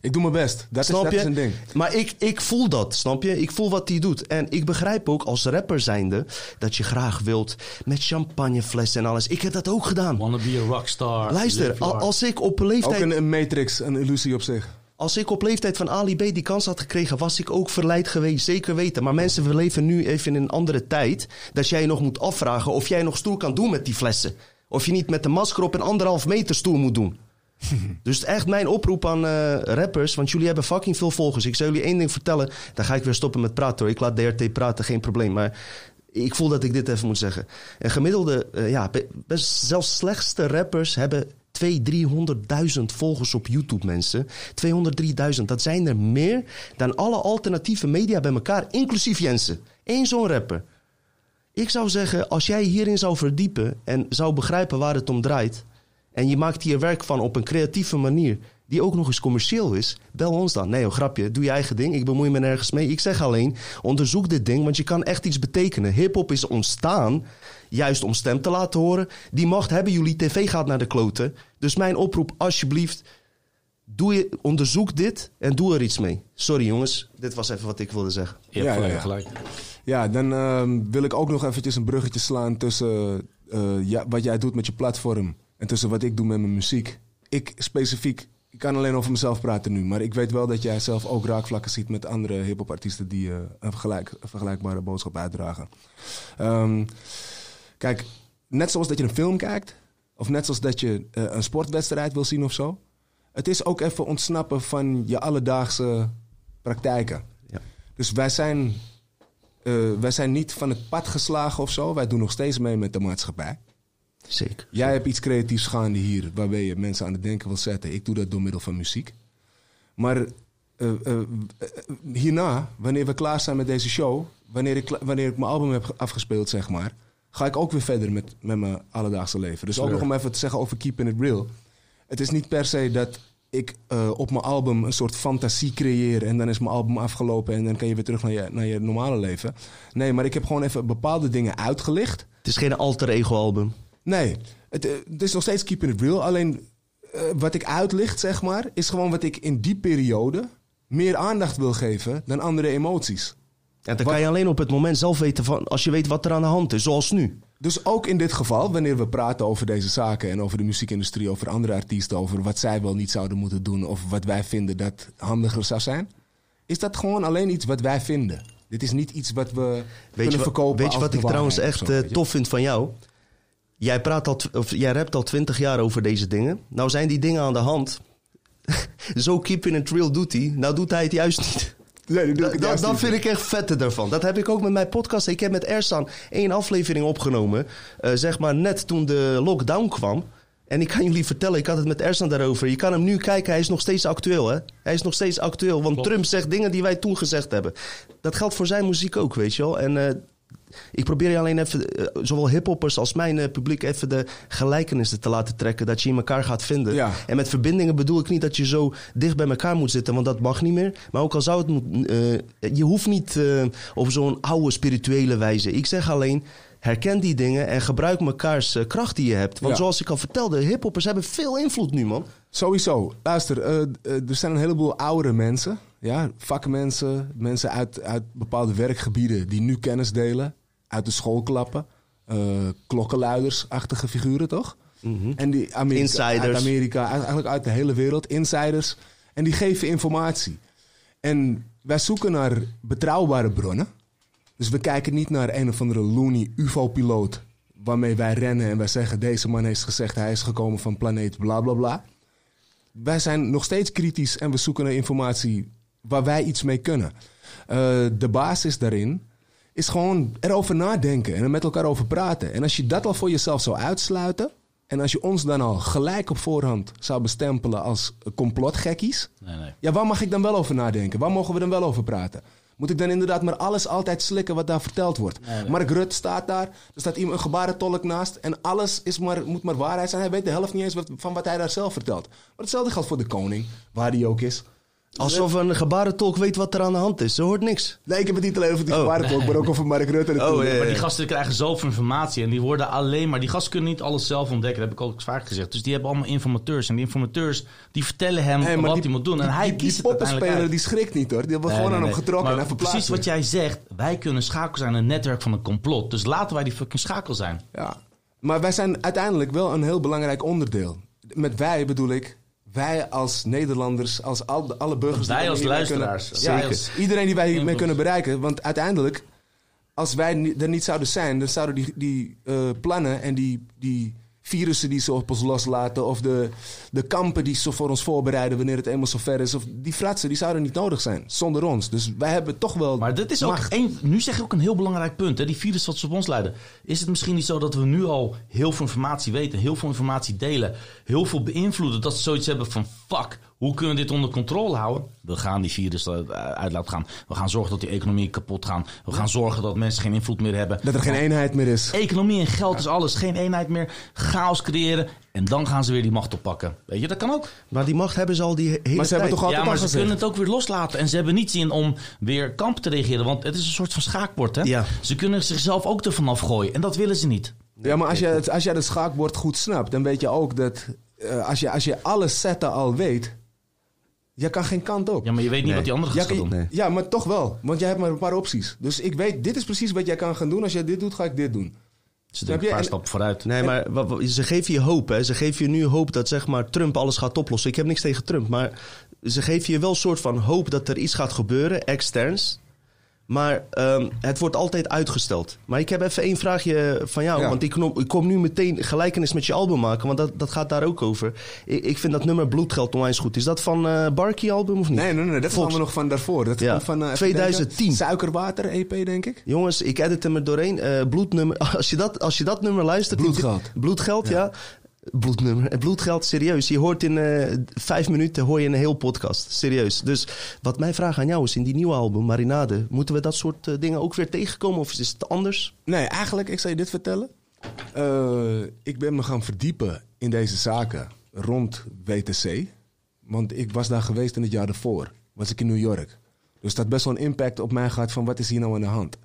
Ik doe mijn best. Dat, is, snap je? een ding. Maar ik, ik voel dat, snap je? Ik voel wat hij doet. En ik begrijp ook als rapper zijnde dat je graag wilt met champagneflessen en alles. Ik heb dat ook gedaan. Wanna be a rockstar. Luister, als ik op Ook leeftijd, een, een matrix, een illusie op zich. Als ik op leeftijd van Ali B die kans had gekregen, was ik ook verleid geweest. Zeker weten. Maar mensen, we leven nu even in een andere tijd. Dat jij nog moet afvragen of jij nog stoer kan doen met die flessen. Of je niet met de masker op een anderhalf meter stoer moet doen. Dus echt mijn oproep aan eh, rappers, want jullie hebben fucking veel volgers. Ik zal jullie één ding vertellen, dan ga ik weer stoppen met praten hoor. Ik laat DRT praten, geen probleem. Maar ik voel dat ik dit even moet zeggen. Een gemiddelde, eh, ja, best zelfs slechtste rappers hebben 200.000, 300.000 volgers op YouTube, mensen. 203.000, dat zijn er meer dan alle alternatieve media bij elkaar, inclusief Jensen. Eén zo'n rapper. Ik zou zeggen, als jij hierin zou verdiepen en zou begrijpen waar het om draait. en je maakt hier werk van op een creatieve manier. Die ook nog eens commercieel is. bel ons dan. Nee, een grapje. Doe je eigen ding. Ik bemoei me nergens mee. Ik zeg alleen, onderzoek dit ding, want je kan echt iets betekenen. Hip-hop is ontstaan juist om stem te laten horen. Die macht hebben jullie. TV gaat naar de kloten. Dus mijn oproep, alsjeblieft. Doe je, onderzoek dit en doe er iets mee. Sorry jongens, dit was even wat ik wilde zeggen. Je hebt Ja, ja, gelijk, ja. gelijk. Ja, dan ehm, wil ik ook nog eventjes een bruggetje slaan tussen eh, ja, wat jij doet met je platform en tussen wat ik doe met mijn muziek. Ik specifiek, ik kan alleen over mezelf praten nu, maar ik weet wel dat jij zelf ook raakvlakken ziet met andere hip-hop artiesten die eh, een, vergelijk, een vergelijkbare boodschap uitdragen. Ehm, kijk, net zoals dat je een film kijkt, of net zoals dat je eh, een sportwedstrijd wil zien of zo. Het is ook even ontsnappen van je alledaagse praktijken. Ja. Dus wij zijn eh, wij zijn niet van het pad geslagen of zo. Wij doen nog steeds mee met de maatschappij. Zeker. Jij hebt iets creatiefs gaande hier, waarbij je mensen aan het denken wil zetten. Ik doe dat door middel van muziek. Maar eh, eh, eh, hierna, wanneer we klaar zijn met deze show, wanneer ik, wanneer ik mijn album heb afgespeeld, zeg maar, ga ik ook weer verder met, met mijn alledaagse leven. Dus ook nog om even te zeggen over Keeping It Real. Het is niet per se dat ik op mijn album een soort fantasie creëer en dan is mijn album afgelopen en dan kan je weer terug naar je, naar je normale leven. Nee, maar ik heb gewoon even bepaalde dingen uitgelicht. Het is geen alter ego album. Nee, het, eh, het is nog steeds keeping it real. Alleen eh, wat ik uitlicht, zeg maar, is gewoon wat ik in die periode meer aandacht wil geven dan andere emoties. En dan Wat- kan je alleen op het moment zelf weten van, als je weet wat er aan de hand is, zoals nu. Dus ook in dit geval, wanneer we praten over deze zaken en over de muziekindustrie, over andere artiesten, over wat zij wel niet zouden moeten doen of wat wij vinden dat handiger zou zijn, is dat gewoon alleen iets wat wij vinden. Dit is niet iets wat we Weet kunnen je, verkopen. weet je wat ik trouwens echt zo, eh, tof vind van jou? Jij, praat al, of, jij rapt al twintig jaar over deze dingen. Nou zijn die dingen aan de hand. Zo keeping it real doet hij. Nou doet hij het juist niet. Nee, die doe ik Dat, het dat, juist dat niet. vind ik echt vette daarvan. Dat heb ik ook met mijn podcast. Ik heb met Ersan één aflevering opgenomen. eh, zeg maar net toen de lockdown kwam. En ik kan jullie vertellen, ik had het met Ersan daarover. Je kan hem nu kijken, hij is nog steeds actueel. Hè? Hij is nog steeds actueel. Want Trump zegt dingen die wij toen gezegd hebben. Dat geldt voor zijn muziek ook, weet je wel. En eh, ik probeer je alleen even, eh, zowel hiphoppers als mijn eh, publiek, even de gelijkenissen te laten trekken. Dat je in elkaar gaat vinden. Ja. En met verbindingen bedoel ik niet dat je zo dicht bij elkaar moet zitten, want dat mag niet meer. Maar ook al zou het eh, je hoeft niet op zo'n oude spirituele wijze. Ik zeg alleen. Herken die dingen en gebruik mekaars kracht die je hebt. Want Ja. zoals ik al vertelde, hiphoppers hebben veel invloed nu, man. Sowieso. Luister, er zijn een heleboel oudere mensen. Ja, vakmensen, mensen uit, uit bepaalde werkgebieden die nu kennis delen. Uit de schoolklappen. eh klokkenluidersachtige figuren, toch? En die Amerika, Insiders. uit Amerika, eigenlijk uit de hele wereld. Insiders. En die geven informatie. En wij zoeken naar betrouwbare bronnen. Dus we kijken niet naar een of andere loony UFO-piloot. Waarmee wij rennen en wij zeggen: deze man heeft gezegd hij is gekomen van planeet bla bla bla. Wij zijn nog steeds kritisch en we zoeken naar informatie waar wij iets mee kunnen. Eh, de basis daarin is gewoon erover nadenken en er met elkaar over praten. En als je dat al voor jezelf zou uitsluiten. En als je ons dan al gelijk op voorhand zou bestempelen als complotgekkies. Nee, nee. Ja, waar mag ik dan wel over nadenken? Waar mogen we dan wel over praten? Moet ik dan inderdaad maar alles altijd slikken wat daar verteld wordt? Mark Rutte staat daar, er staat iemand, een gebarentolk naast... en alles is maar, moet maar waarheid zijn. Hij weet de helft niet eens wat, van wat hij daar zelf vertelt. Maar hetzelfde geldt voor de koning, waar die ook is. Alsof een gebarentolk weet wat er aan de hand is. Ze hoort niks. Nee, ik heb het niet alleen over die Oh. gebarentolk, maar ook over Mark Rutte natuurlijk. Oh, ja, ja. Maar die gasten krijgen zoveel informatie en die worden alleen maar... Die gasten kunnen niet alles zelf ontdekken, dat heb ik ook vaak gezegd. Dus die hebben allemaal informateurs. En die informateurs die vertellen hem Hey, wat die- hij moet doen. En die- hij die, kiest die poppenspeler die schrikt niet hoor. Die hebben Nee, gewoon nee, aan hem nee. getrokken Maar en hij verplaatst Precies wat jij zegt. Wij kunnen schakel zijn in een netwerk van een complot. Dus laten wij die fucking schakel zijn. Ja, maar wij zijn uiteindelijk wel een heel belangrijk onderdeel. Met wij bedoel ik wij als Nederlanders, als al, alle burgers... Wij als luisteraars. Kunnen, ja, Zeker. als iedereen die wij hiermee Invloed. kunnen bereiken. Want uiteindelijk, als wij er niet zouden zijn... dan zouden die, die eh, plannen en die, die virussen die ze op ons loslaten... of de, de kampen die ze voor ons voorbereiden wanneer het eenmaal zover is... of die fratsen, die zouden niet nodig zijn zonder ons. Dus wij hebben toch wel Maar dit is ook een, nu zeg je ook een heel belangrijk punt. Hè? Die virus wat ze op ons leiden. Is het misschien niet zo dat we nu al heel veel informatie weten, heel veel informatie delen, heel veel beïnvloeden, dat ze zoiets hebben van fuck, hoe kunnen we dit onder controle houden? We gaan die virus eh, uit laten gaan. We gaan zorgen dat die economie kapot gaat. We gaan zorgen dat mensen geen invloed meer hebben. Dat er geen eenheid meer is. Economie en geld is alles. Geen eenheid meer. Chaos creëren. En dan gaan ze weer die macht oppakken. Weet je, dat kan ook. Maar die macht hebben ze al die he- hele Maar ze hebben toch altijd Ja, maar ze gezegd? kunnen het ook weer loslaten. En ze hebben niet zin om weer kamp te reageren. Want het is een soort van schaakbord. Hè? Ja. Ze kunnen zichzelf ook ervan afgooien. En dat willen ze niet. Ja, maar als je, het, als jij het schaakbord goed snapt, dan weet je ook dat eh, als, je, als je alle setten al weet, je kan geen kant op. Ja, maar je weet niet Nee. wat die andere gaat doen. Nee. ja, maar toch wel. Want jij hebt maar een paar opties. Dus ik weet, dit is precies wat jij kan gaan doen. Als jij dit doet, ga ik dit doen. Ze denken je? een paar En- stappen vooruit. Nee, maar ze geven je hoop. Hè. Ze geven je nu hoop dat zeg maar, Trump alles gaat oplossen. Ik heb niks tegen Trump, maar ze geven je wel een soort van hoop dat er iets gaat gebeuren, externs. Maar ehm, het wordt altijd uitgesteld. Maar ik heb even één vraagje van jou. Ja. Want ik kom, ik kom nu meteen gelijkenis met je album maken. Want dat, dat gaat daar ook over. Ik, ik vind dat nummer Bloedgeld onwijs goed. Is dat van eh Barkie album of niet? Nee, nee, nee. Dat Volks- nog van daarvoor. Dat Ja. komt van eh, even 2010. denken. Suikerwater EP, denk ik. Jongens, ik edit hem er doorheen. Eh, bloednummer. Als je, dat, als je dat nummer luistert. Bloedgeld. Bloedgeld, ja. Bloednummer. Bloedgeld, serieus. Je hoort in eh, vijf minuten hoor je een heel podcast. Serieus. Dus wat mijn vraag aan jou is, in die nieuwe album, Marinade, moeten we dat soort eh, dingen ook weer tegenkomen? Of is het anders? Nee, eigenlijk, ik zal je dit vertellen. Eh, ik ben me gaan verdiepen in deze zaken rond WTC. Want ik was daar geweest in het jaar daarvoor. Was ik in New York. Dus dat best wel een impact op mij gehad van wat is hier nou aan de hand.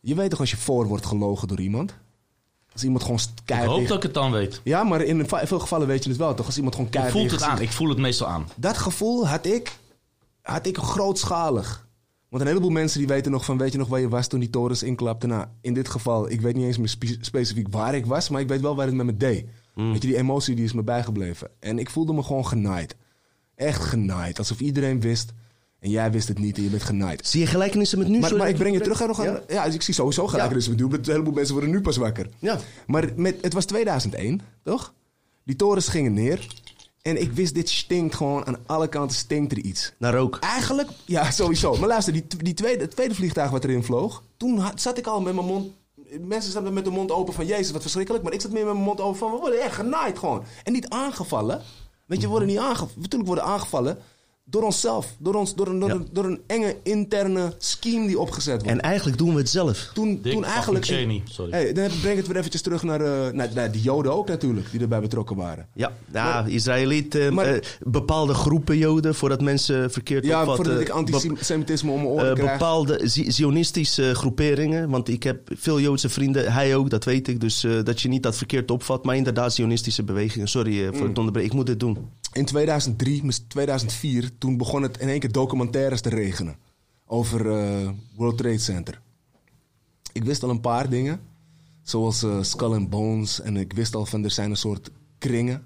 Je weet toch als je voor wordt gelogen door iemand? Als iemand gewoon st- Ik keihard... hoop dat ik het dan weet. Ja, maar in veel gevallen weet je het wel toch? Als iemand gewoon Ik keihard... voel het aan. Ik voel het meestal aan. dat gevoel had ik, had ik grootschalig. Want een heleboel mensen die weten nog van, weet je nog waar je was toen die torens inklapten? Nou, in dit geval, ik weet niet eens meer spe- specifiek waar ik was, maar ik weet wel waar het met me deed. Mm. Weet je, die emotie die is me bijgebleven. En ik voelde me gewoon genaaid. Echt genaaid. Alsof iedereen wist en jij wist het niet en je bent genaaid. Zie je gelijkenissen met nu? Maar, maar ik breng je terug aan nog aan... Ja? Ja, dus ik zie sowieso gelijk. Ja. Dus we doen, een heleboel mensen worden nu pas wakker. Ja. Maar met, het was 2001, toch? Die torens gingen neer. En ik wist, dit stinkt gewoon. Aan alle kanten stinkt er iets. Naar rook. Eigenlijk, ja, sowieso. Maar luister, die, die tweede, het tweede vliegtuig wat erin vloog... Toen had- zat ik al met mijn mond... Mensen zaten met de mond open van... Jezus, wat verschrikkelijk. Maar ik zat meer met mijn mond open van... We worden echt genaaid gewoon. En niet aangevallen. Weet je, we worden niet aangevallen. Natuurlijk worden aangevallen... Door onszelf. Door, ons, door, een, door, Ja. een, door een enge interne scheme die opgezet wordt. En eigenlijk doen we het zelf. toen, Dick toen eigenlijk... Cheney, sorry. Hey, dan breng ik het weer eventjes terug naar, eh, naar, naar die Joden ook natuurlijk. Die erbij betrokken waren. Ja, ja Israëlieten, maar- eh, bepaalde groepen Joden, voordat mensen verkeerd Ja, opvatten. voordat ik antisemitisme om mijn oren eh, krijg. bepaalde Zi- zionistische groeperingen. Want ik heb veel Joodse vrienden, hij ook, dat weet ik. Dus eh, dat je niet dat verkeerd opvat. Maar inderdaad, zionistische bewegingen. Sorry eh, Mm. voor het onderbreken, ik moet dit doen. In 2003, mis- 2004, toen begon het in één keer documentaires te regenen. Over eh, World Trade Center. Ik wist al een paar dingen. Zoals eh, Skull and Bones. En ik wist al van er zijn een soort kringen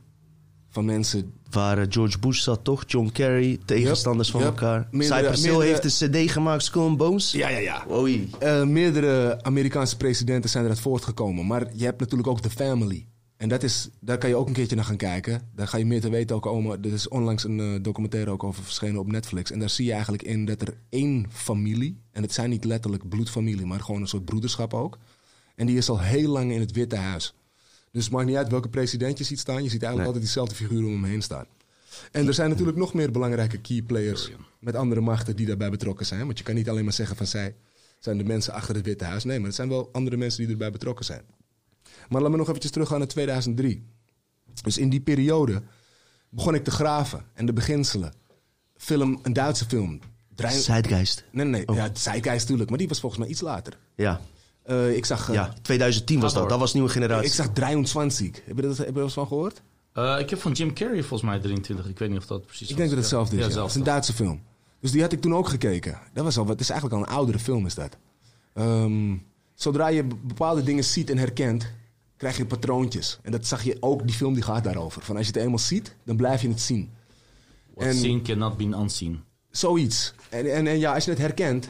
van mensen. Waar eh, George Bush zat, toch? John Kerry, tegenstanders van yep. elkaar. Meerdere- Cypress meerdere- heeft een cd gemaakt, Skull and Bones. Ja, ja, ja. Oei. Eh, meerdere Amerikaanse presidenten zijn eruit voortgekomen. Maar je hebt natuurlijk ook The Family. En dat is, daar kan je ook een keertje naar gaan kijken. Daar ga je meer te weten ook komen. Er is onlangs een eh, documentaire ook over verschenen op Netflix. En daar zie je eigenlijk in dat er één familie... en het zijn niet letterlijk bloedfamilie, maar gewoon een soort broederschap ook. En die is al heel lang in het Witte Huis. Dus het maakt niet uit welke president je ziet staan. Je ziet eigenlijk altijd diezelfde figuren om hem heen staan. En er zijn natuurlijk nog meer belangrijke key players met andere machten die daarbij betrokken zijn. Want je kan niet alleen maar zeggen van zij zijn de mensen achter het Witte Huis. Nee, maar het zijn wel andere mensen die erbij betrokken zijn. Maar laat me nog eventjes teruggaan naar 2003. Dus in die periode begon ik te graven en de beginselen. Film, een Duitse film. Zeitgeist. Nee, nee, Oh. ja, Zeitgeist natuurlijk, maar die was volgens mij iets later. Ja. Eh, ik zag, eh, ja, 2010 was dat. Dat was nieuwe generatie. ik zag 23. Heb je, dat, heb je er eens van gehoord? Eh, ik heb van Jim Carrey volgens mij 23. Ik weet niet of dat precies Ik denk dat het hetzelfde is. Ja, Ja, Het is een. Duitse film. Dus die had ik toen ook gekeken. Dat was al wat. Het is eigenlijk al een oudere film, is dat. Ehm, zodra je be- bepaalde dingen ziet en herkent, krijg je patroontjes. En dat zag je ook. Die film die gaat daarover. Van als je het eenmaal ziet, dan blijf je het zien. What seen cannot be unseen. Zoiets. En, en, en ja, als je het herkent,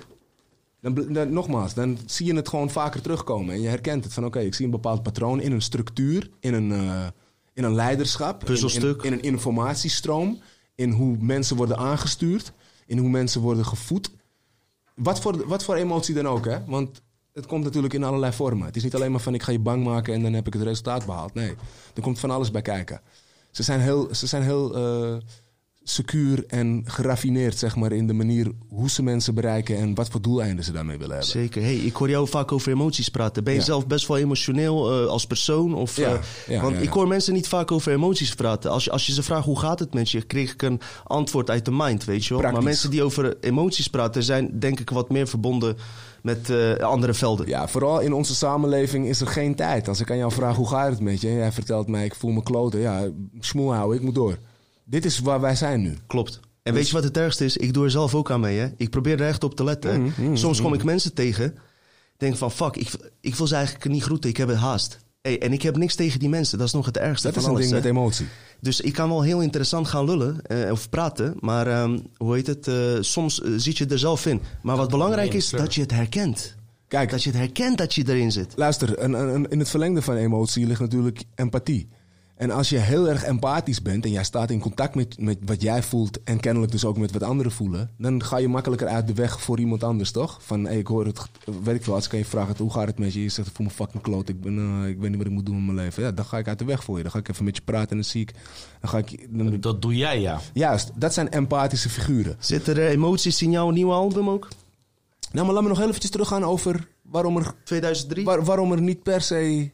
dan, dan- nogmaals, dan zie je het gewoon vaker terugkomen. En je herkent het van, oké, ik zie een bepaald patroon in een structuur, in een, eh, in een leiderschap, in- Puzzelstuk. In, in een informatiestroom, in hoe mensen worden aangestuurd, in hoe mensen worden gevoed. Wat voor, wat voor emotie dan ook, hè? Want het komt natuurlijk in allerlei vormen. Het is niet alleen maar van, ik ga je bang maken en dan heb ik het resultaat behaald. Nee, er komt van alles bij kijken. Ze zijn heel, ze zijn heel eh, secuur en geraffineerd, zeg maar, in de manier hoe ze mensen bereiken en wat voor doeleinden ze daarmee willen hebben. Zeker. Hey, ik hoor jou vaak over emoties praten. Ben je Ja. zelf best wel emotioneel eh, als persoon? Of, Ja, eh, ja, want ik hoor mensen niet vaak over emoties praten. Als je, als je ze vraagt hoe gaat het met je, kreeg ik een antwoord uit de mind, weet je wel. Praktisch. Maar mensen die over emoties praten zijn denk ik wat meer verbonden met eh, andere velden. Ja, vooral in onze samenleving is er geen tijd. Als ik aan jou vraag hoe gaat het met je en jij vertelt mij ik voel me kloten. Ja, smoel houden, ik moet door. Dit is waar wij zijn nu. Klopt. En weet je wat het ergste is? Ik doe er zelf ook aan mee. Hè? Ik probeer er echt op te letten. Mm, hè. Soms kom ik mensen tegen. Denk van fuck, ik, ik wil ze eigenlijk niet groeten. Ik heb het haast. Hey, en ik heb niks tegen die mensen. Dat is nog het ergste Dat van is een alles. ding hè. met emotie. Dus ik kan wel heel interessant gaan lullen eh, of praten. Maar ehm, hoe heet het? eh, soms eh, zit je er zelf in. Maar wat belangrijk is, dat je het herkent. Kijk, Dat je het herkent dat je erin zit. Luister, een, een, in het verlengde van emotie ligt natuurlijk empathie. En als je heel erg empathisch bent en jij staat in contact met, met wat jij voelt en kennelijk dus ook met wat anderen voelen, dan ga je makkelijker uit de weg voor iemand anders, toch? Van, hey, ik hoor het, weet ik veel, als ik aan je vraag, hoe gaat het met je? Je zegt, ik voel me fucking kloot, ik, ben, eh, ik weet niet wat ik moet doen in mijn leven. Ja, dan ga ik uit de weg voor je. Dan ga ik even met je praten en dan zie ik, dan ga ik... Dan, Dat doe jij, ja. juist, dat zijn empathische figuren. Zitten er emoties in jouw nieuwe album ook? Nou, maar laat me nog heel eventjes teruggaan over waarom er 2003? Waar- waarom er niet per se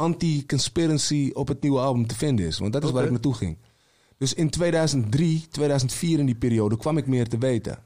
anti-conspiracy op het nieuwe album te vinden is. Want dat is waar ik naartoe ging. Dus in 2003, 2004 in die periode kwam ik meer te weten.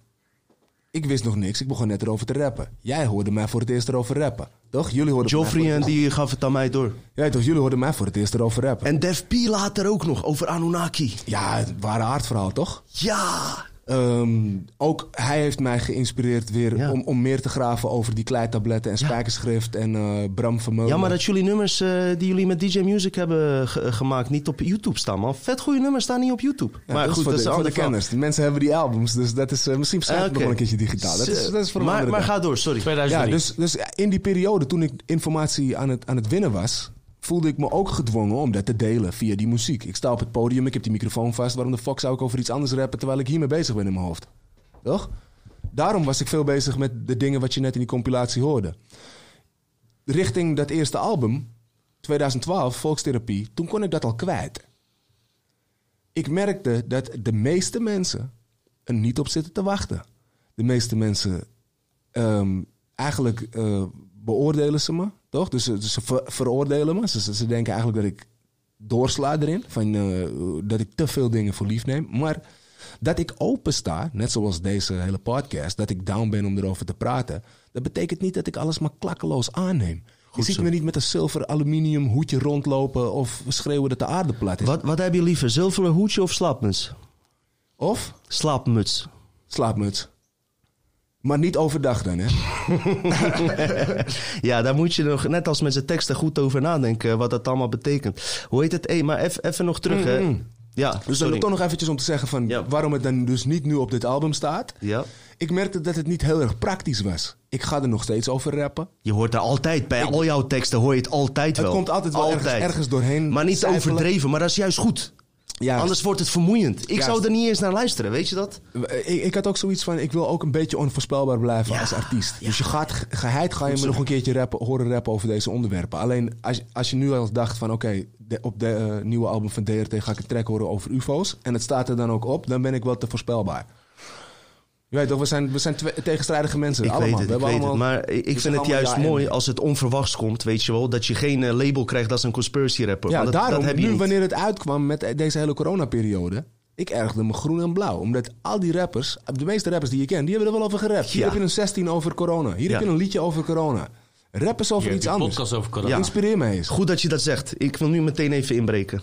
Ik wist nog niks, ik begon net erover te rappen. Jij hoorde mij voor het eerst erover rappen, toch? Jullie hoorden Joffrey en die gaf het aan mij door. Ja, toch? Jullie hoorden mij voor het eerst erover rappen. En Def P later ook nog, over Anunnaki. Ja, het waren aardverhaal, toch? Ja! Ehm, ook hij heeft mij geïnspireerd weer Ja. om, om meer te graven over die kleitabletten en spijkerschrift en eh, Bram Vermeulen. Ja, maar dat jullie nummers eh, die jullie met DJ Music hebben ge- gemaakt niet op YouTube staan, man. Vet goede nummers staan niet op YouTube. Ja, maar dat is goed, voor dat is de, een voor de kenners. Die mensen hebben die albums, dus dat is eh, misschien verschijnt het Ah, nog wel een keertje digitaal. Dat is, dat is voor maar, maar ga door, sorry. 2003. Ja, dus, dus in die periode toen ik informatie aan het, aan het winnen was, voelde ik me ook gedwongen om dat te delen via die muziek. Ik sta op het podium, ik heb die microfoon vast. Waarom de fuck zou ik over iets anders rappen terwijl ik hiermee bezig ben in mijn hoofd? Toch? Daarom was ik veel bezig met de dingen wat je net in die compilatie hoorde. Richting dat eerste album, 2012, Volkstherapie, toen kon ik dat al kwijt. Ik merkte dat de meeste mensen er niet op zitten te wachten. De meeste mensen ehm, eigenlijk eh, beoordelen ze me, toch? Dus, ze- ze ver- veroordelen me. Ze, ze, ze denken eigenlijk dat ik doorsla erin. Van, eh, dat ik te veel dingen voor lief neem. Maar dat ik open sta, net zoals deze hele podcast, dat ik down ben om erover te praten, dat betekent niet dat ik alles maar klakkeloos aanneem. je ziet me niet met een zilver aluminium hoedje rondlopen of schreeuwen dat de aarde plat is. Wat, wat heb je liever, zilveren hoedje of slaapmuts? Of Slaapmuts. slaapmuts. Maar niet overdag dan, hè? Ja, daar moet je nog, net als met zijn teksten, goed over nadenken wat dat allemaal betekent. Hoe heet het? Hey, maar even nog terug, hè? Mm-mm. Ja, Dus dan sorry. toch nog eventjes om te zeggen van Ja. waarom het dan dus niet nu op dit album staat. Ja. Ik merkte dat het niet heel erg praktisch was. Ik ga er nog steeds over rappen. Je hoort er altijd, bij al jouw teksten hoor je het altijd Het wel. komt altijd wel ergens, ergens doorheen. Maar niet overdreven, maar dat is juist goed. Anders wordt het vermoeiend. Ik Juist. zou er niet eens naar luisteren, weet je dat? ik, ik had ook zoiets van, ik wil ook een beetje onvoorspelbaar blijven als artiest. Dus je gaat, ge- geheid ga je me nog een keertje rappen, horen rappen over deze onderwerpen. Alleen als, als je nu al dacht van, oké, op de eh, nieuwe album van DRT ga ik een track horen over ufo's. En het staat er dan ook op, dan ben ik wel te voorspelbaar. Je weet toch, we zijn, we zijn tegenstrijdige mensen. Ik allemaal. weet het, We ik hebben weet het. allemaal- Maar ik vind het allemaal juist ja mooi als het onverwachts komt, weet je wel. Dat je geen eh, label krijgt als een conspiracy rapper. Ja, dat, daarom, dat heb je nu niet. wanneer het uitkwam met deze hele coronaperiode... Ik ergde me groen en blauw. Omdat al die rappers, de meeste rappers die je kent, die hebben er wel over gerapt. Hier Ja. heb je een 16 over corona. Hier Ja. heb je een liedje over corona. Rap is over Hier iets anders. podcast over corona. Ja. Inspireer me eens. Goed dat je dat zegt. Ik wil nu meteen even inbreken.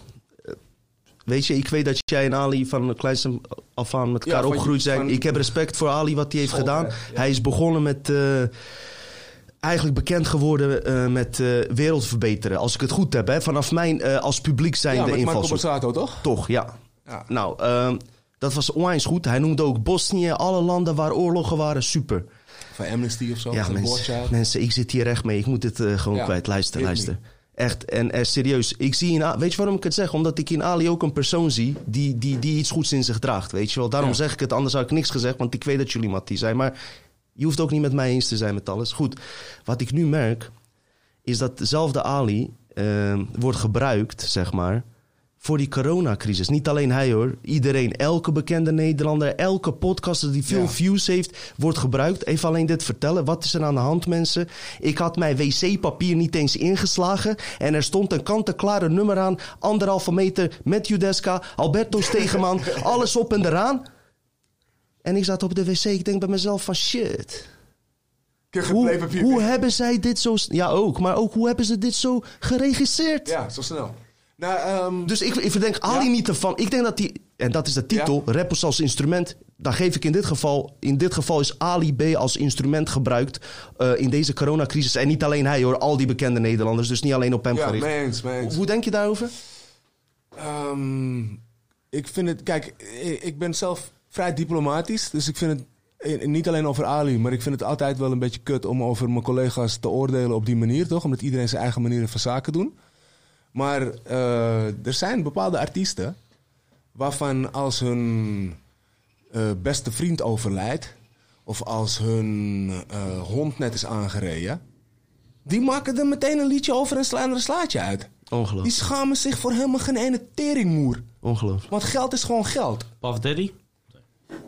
Eh, Weet je, ik weet dat jij en Ali van kleins af aan met Ja, elkaar van- opgegroeid zijn. Ik heb respect voor Ali, wat hij heeft School, gedaan. Ja. Hij is begonnen met... eh, eigenlijk bekend geworden eh, met eh, wereld verbeteren. Als ik het goed heb, hè. Vanaf mijn eh, als publiek Ja, zijnde Marco invalshoek. Borsato, toch? Toch, ja. Ja. Nou, ehm, dat was onwijs goed. Hij noemde ook Bosnië, alle landen waar oorlogen waren, super. Van Amnesty of zo. Ja, mensen, mensen, ik zit hier echt mee. Ik moet dit eh, gewoon Ja, kwijt. Luister, luister. Echt, en eh, serieus. Ik zie in, weet je waarom ik het zeg? Omdat ik in Ali ook een persoon zie die, die, die iets goeds in zich draagt. Weet je wel? Daarom Ja. zeg ik het, anders had ik niks gezegd. Want ik weet dat jullie Mattie zijn. Maar je hoeft ook niet met mij eens te zijn met alles. Goed, wat ik nu merk, is dat dezelfde Ali eh, wordt gebruikt, zeg maar, voor die coronacrisis. Niet alleen hij hoor, iedereen, elke bekende Nederlander, elke podcaster die veel Ja. views heeft, wordt gebruikt. Even alleen dit vertellen. Wat is er aan de hand, mensen? Ik had mijn wc-papier niet eens ingeslagen en er stond een kant-en-klare nummer aan, anderhalve meter met Judeska, Alberto Stegeman, alles op en eraan. En ik zat op de wc, ik denk bij mezelf van shit. Hoe, hoe hebben zij dit zo... Ja, ook. Maar ook hoe hebben ze dit zo geregisseerd? Ja, zo snel. Nou, ehm, Dus ik, ik verdenk Ali niet ervan. Ik denk dat die... En dat is de titel. Rappers als instrument. Dan geef ik in dit geval... In dit geval is Ali B als instrument gebruikt... eh, in deze coronacrisis. En niet alleen hij hoor. Al die bekende Nederlanders. Dus niet alleen op hem ja, gericht. mee eens, mee eens. Hoe denk je daarover? Ehm, ik vind het, kijk, ik, ben zelf vrij diplomatisch. Dus ik vind het niet alleen over Ali, maar ik vind het altijd wel een beetje kut om over mijn collega's te oordelen op die manier, toch? Omdat iedereen zijn eigen manieren van zaken doen. Maar eh, er zijn bepaalde artiesten waarvan als hun eh, beste vriend overlijdt, of als hun eh, hond net is aangereden, die maken er meteen een liedje over en slaan er een slaatje uit. Die Ongelooflijk. schamen zich voor helemaal geen ene teringmoer. Ongelooflijk. Want geld is gewoon geld. Puff Daddy?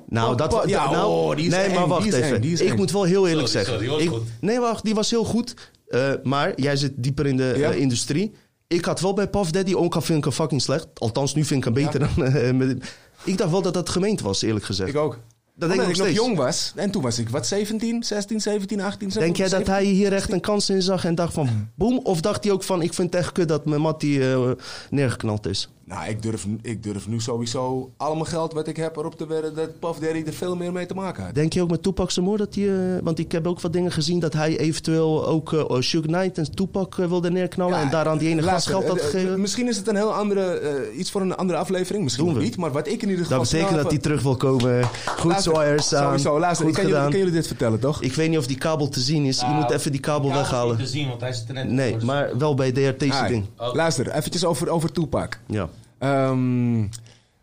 Nou, Pa- dat... pa- ja, nou, oh, die is nee, eng, maar wacht die is even. eng, die is ik eng. moet wel heel eerlijk Sorry, zeggen. sorry, die was Ik- goed. Nee, wacht, die was heel goed. Eh, maar jij zit dieper in de Ja? industrie. Ik had wel bij Puff Daddy, ook al vind ik hem fucking slecht. Althans, nu vind ik hem beter dan... eh, met- ik dacht wel dat dat gemeend was, eerlijk gezegd. Ik ook. Dat denk ik nog ik nog jong was. En toen was ik, wat, 17, 16, 17, 18, 17, Denk jij dat hij hier echt een kans in zag en dacht van boem? Of dacht hij ook van ik vind het echt kut dat mijn mattie eh, neergeknald is? Nou, ik durf, ik durf nu sowieso al mijn geld wat ik heb erop te wedden dat Puff Daddy er veel meer mee te maken had. Denk je ook met Tupac moord dat hij... eh, want ik heb ook wat dingen gezien dat hij eventueel ook Suge Knight en Tupac eh, wilde neerknallen. en daaraan die ene gast geld had gegeven. Misschien is het een heel andere, iets voor een andere aflevering. Misschien Doen nog we. niet. Maar wat ik in ieder geval... Dat betekent snel dat hij terug wil komen. Goed Luister, Sawyers aan. Sowieso, luister. Goed Ik kan, jullie, gedaan. ik kan jullie dit vertellen, toch? Ik weet niet of die kabel te zien is. je moet even die kabel Ik weghalen. niet te zien, want hij zit er net Nee, voor. maar wel bij DRT's ding. Luister, eventjes over, over Tupac. Ja. Ehm,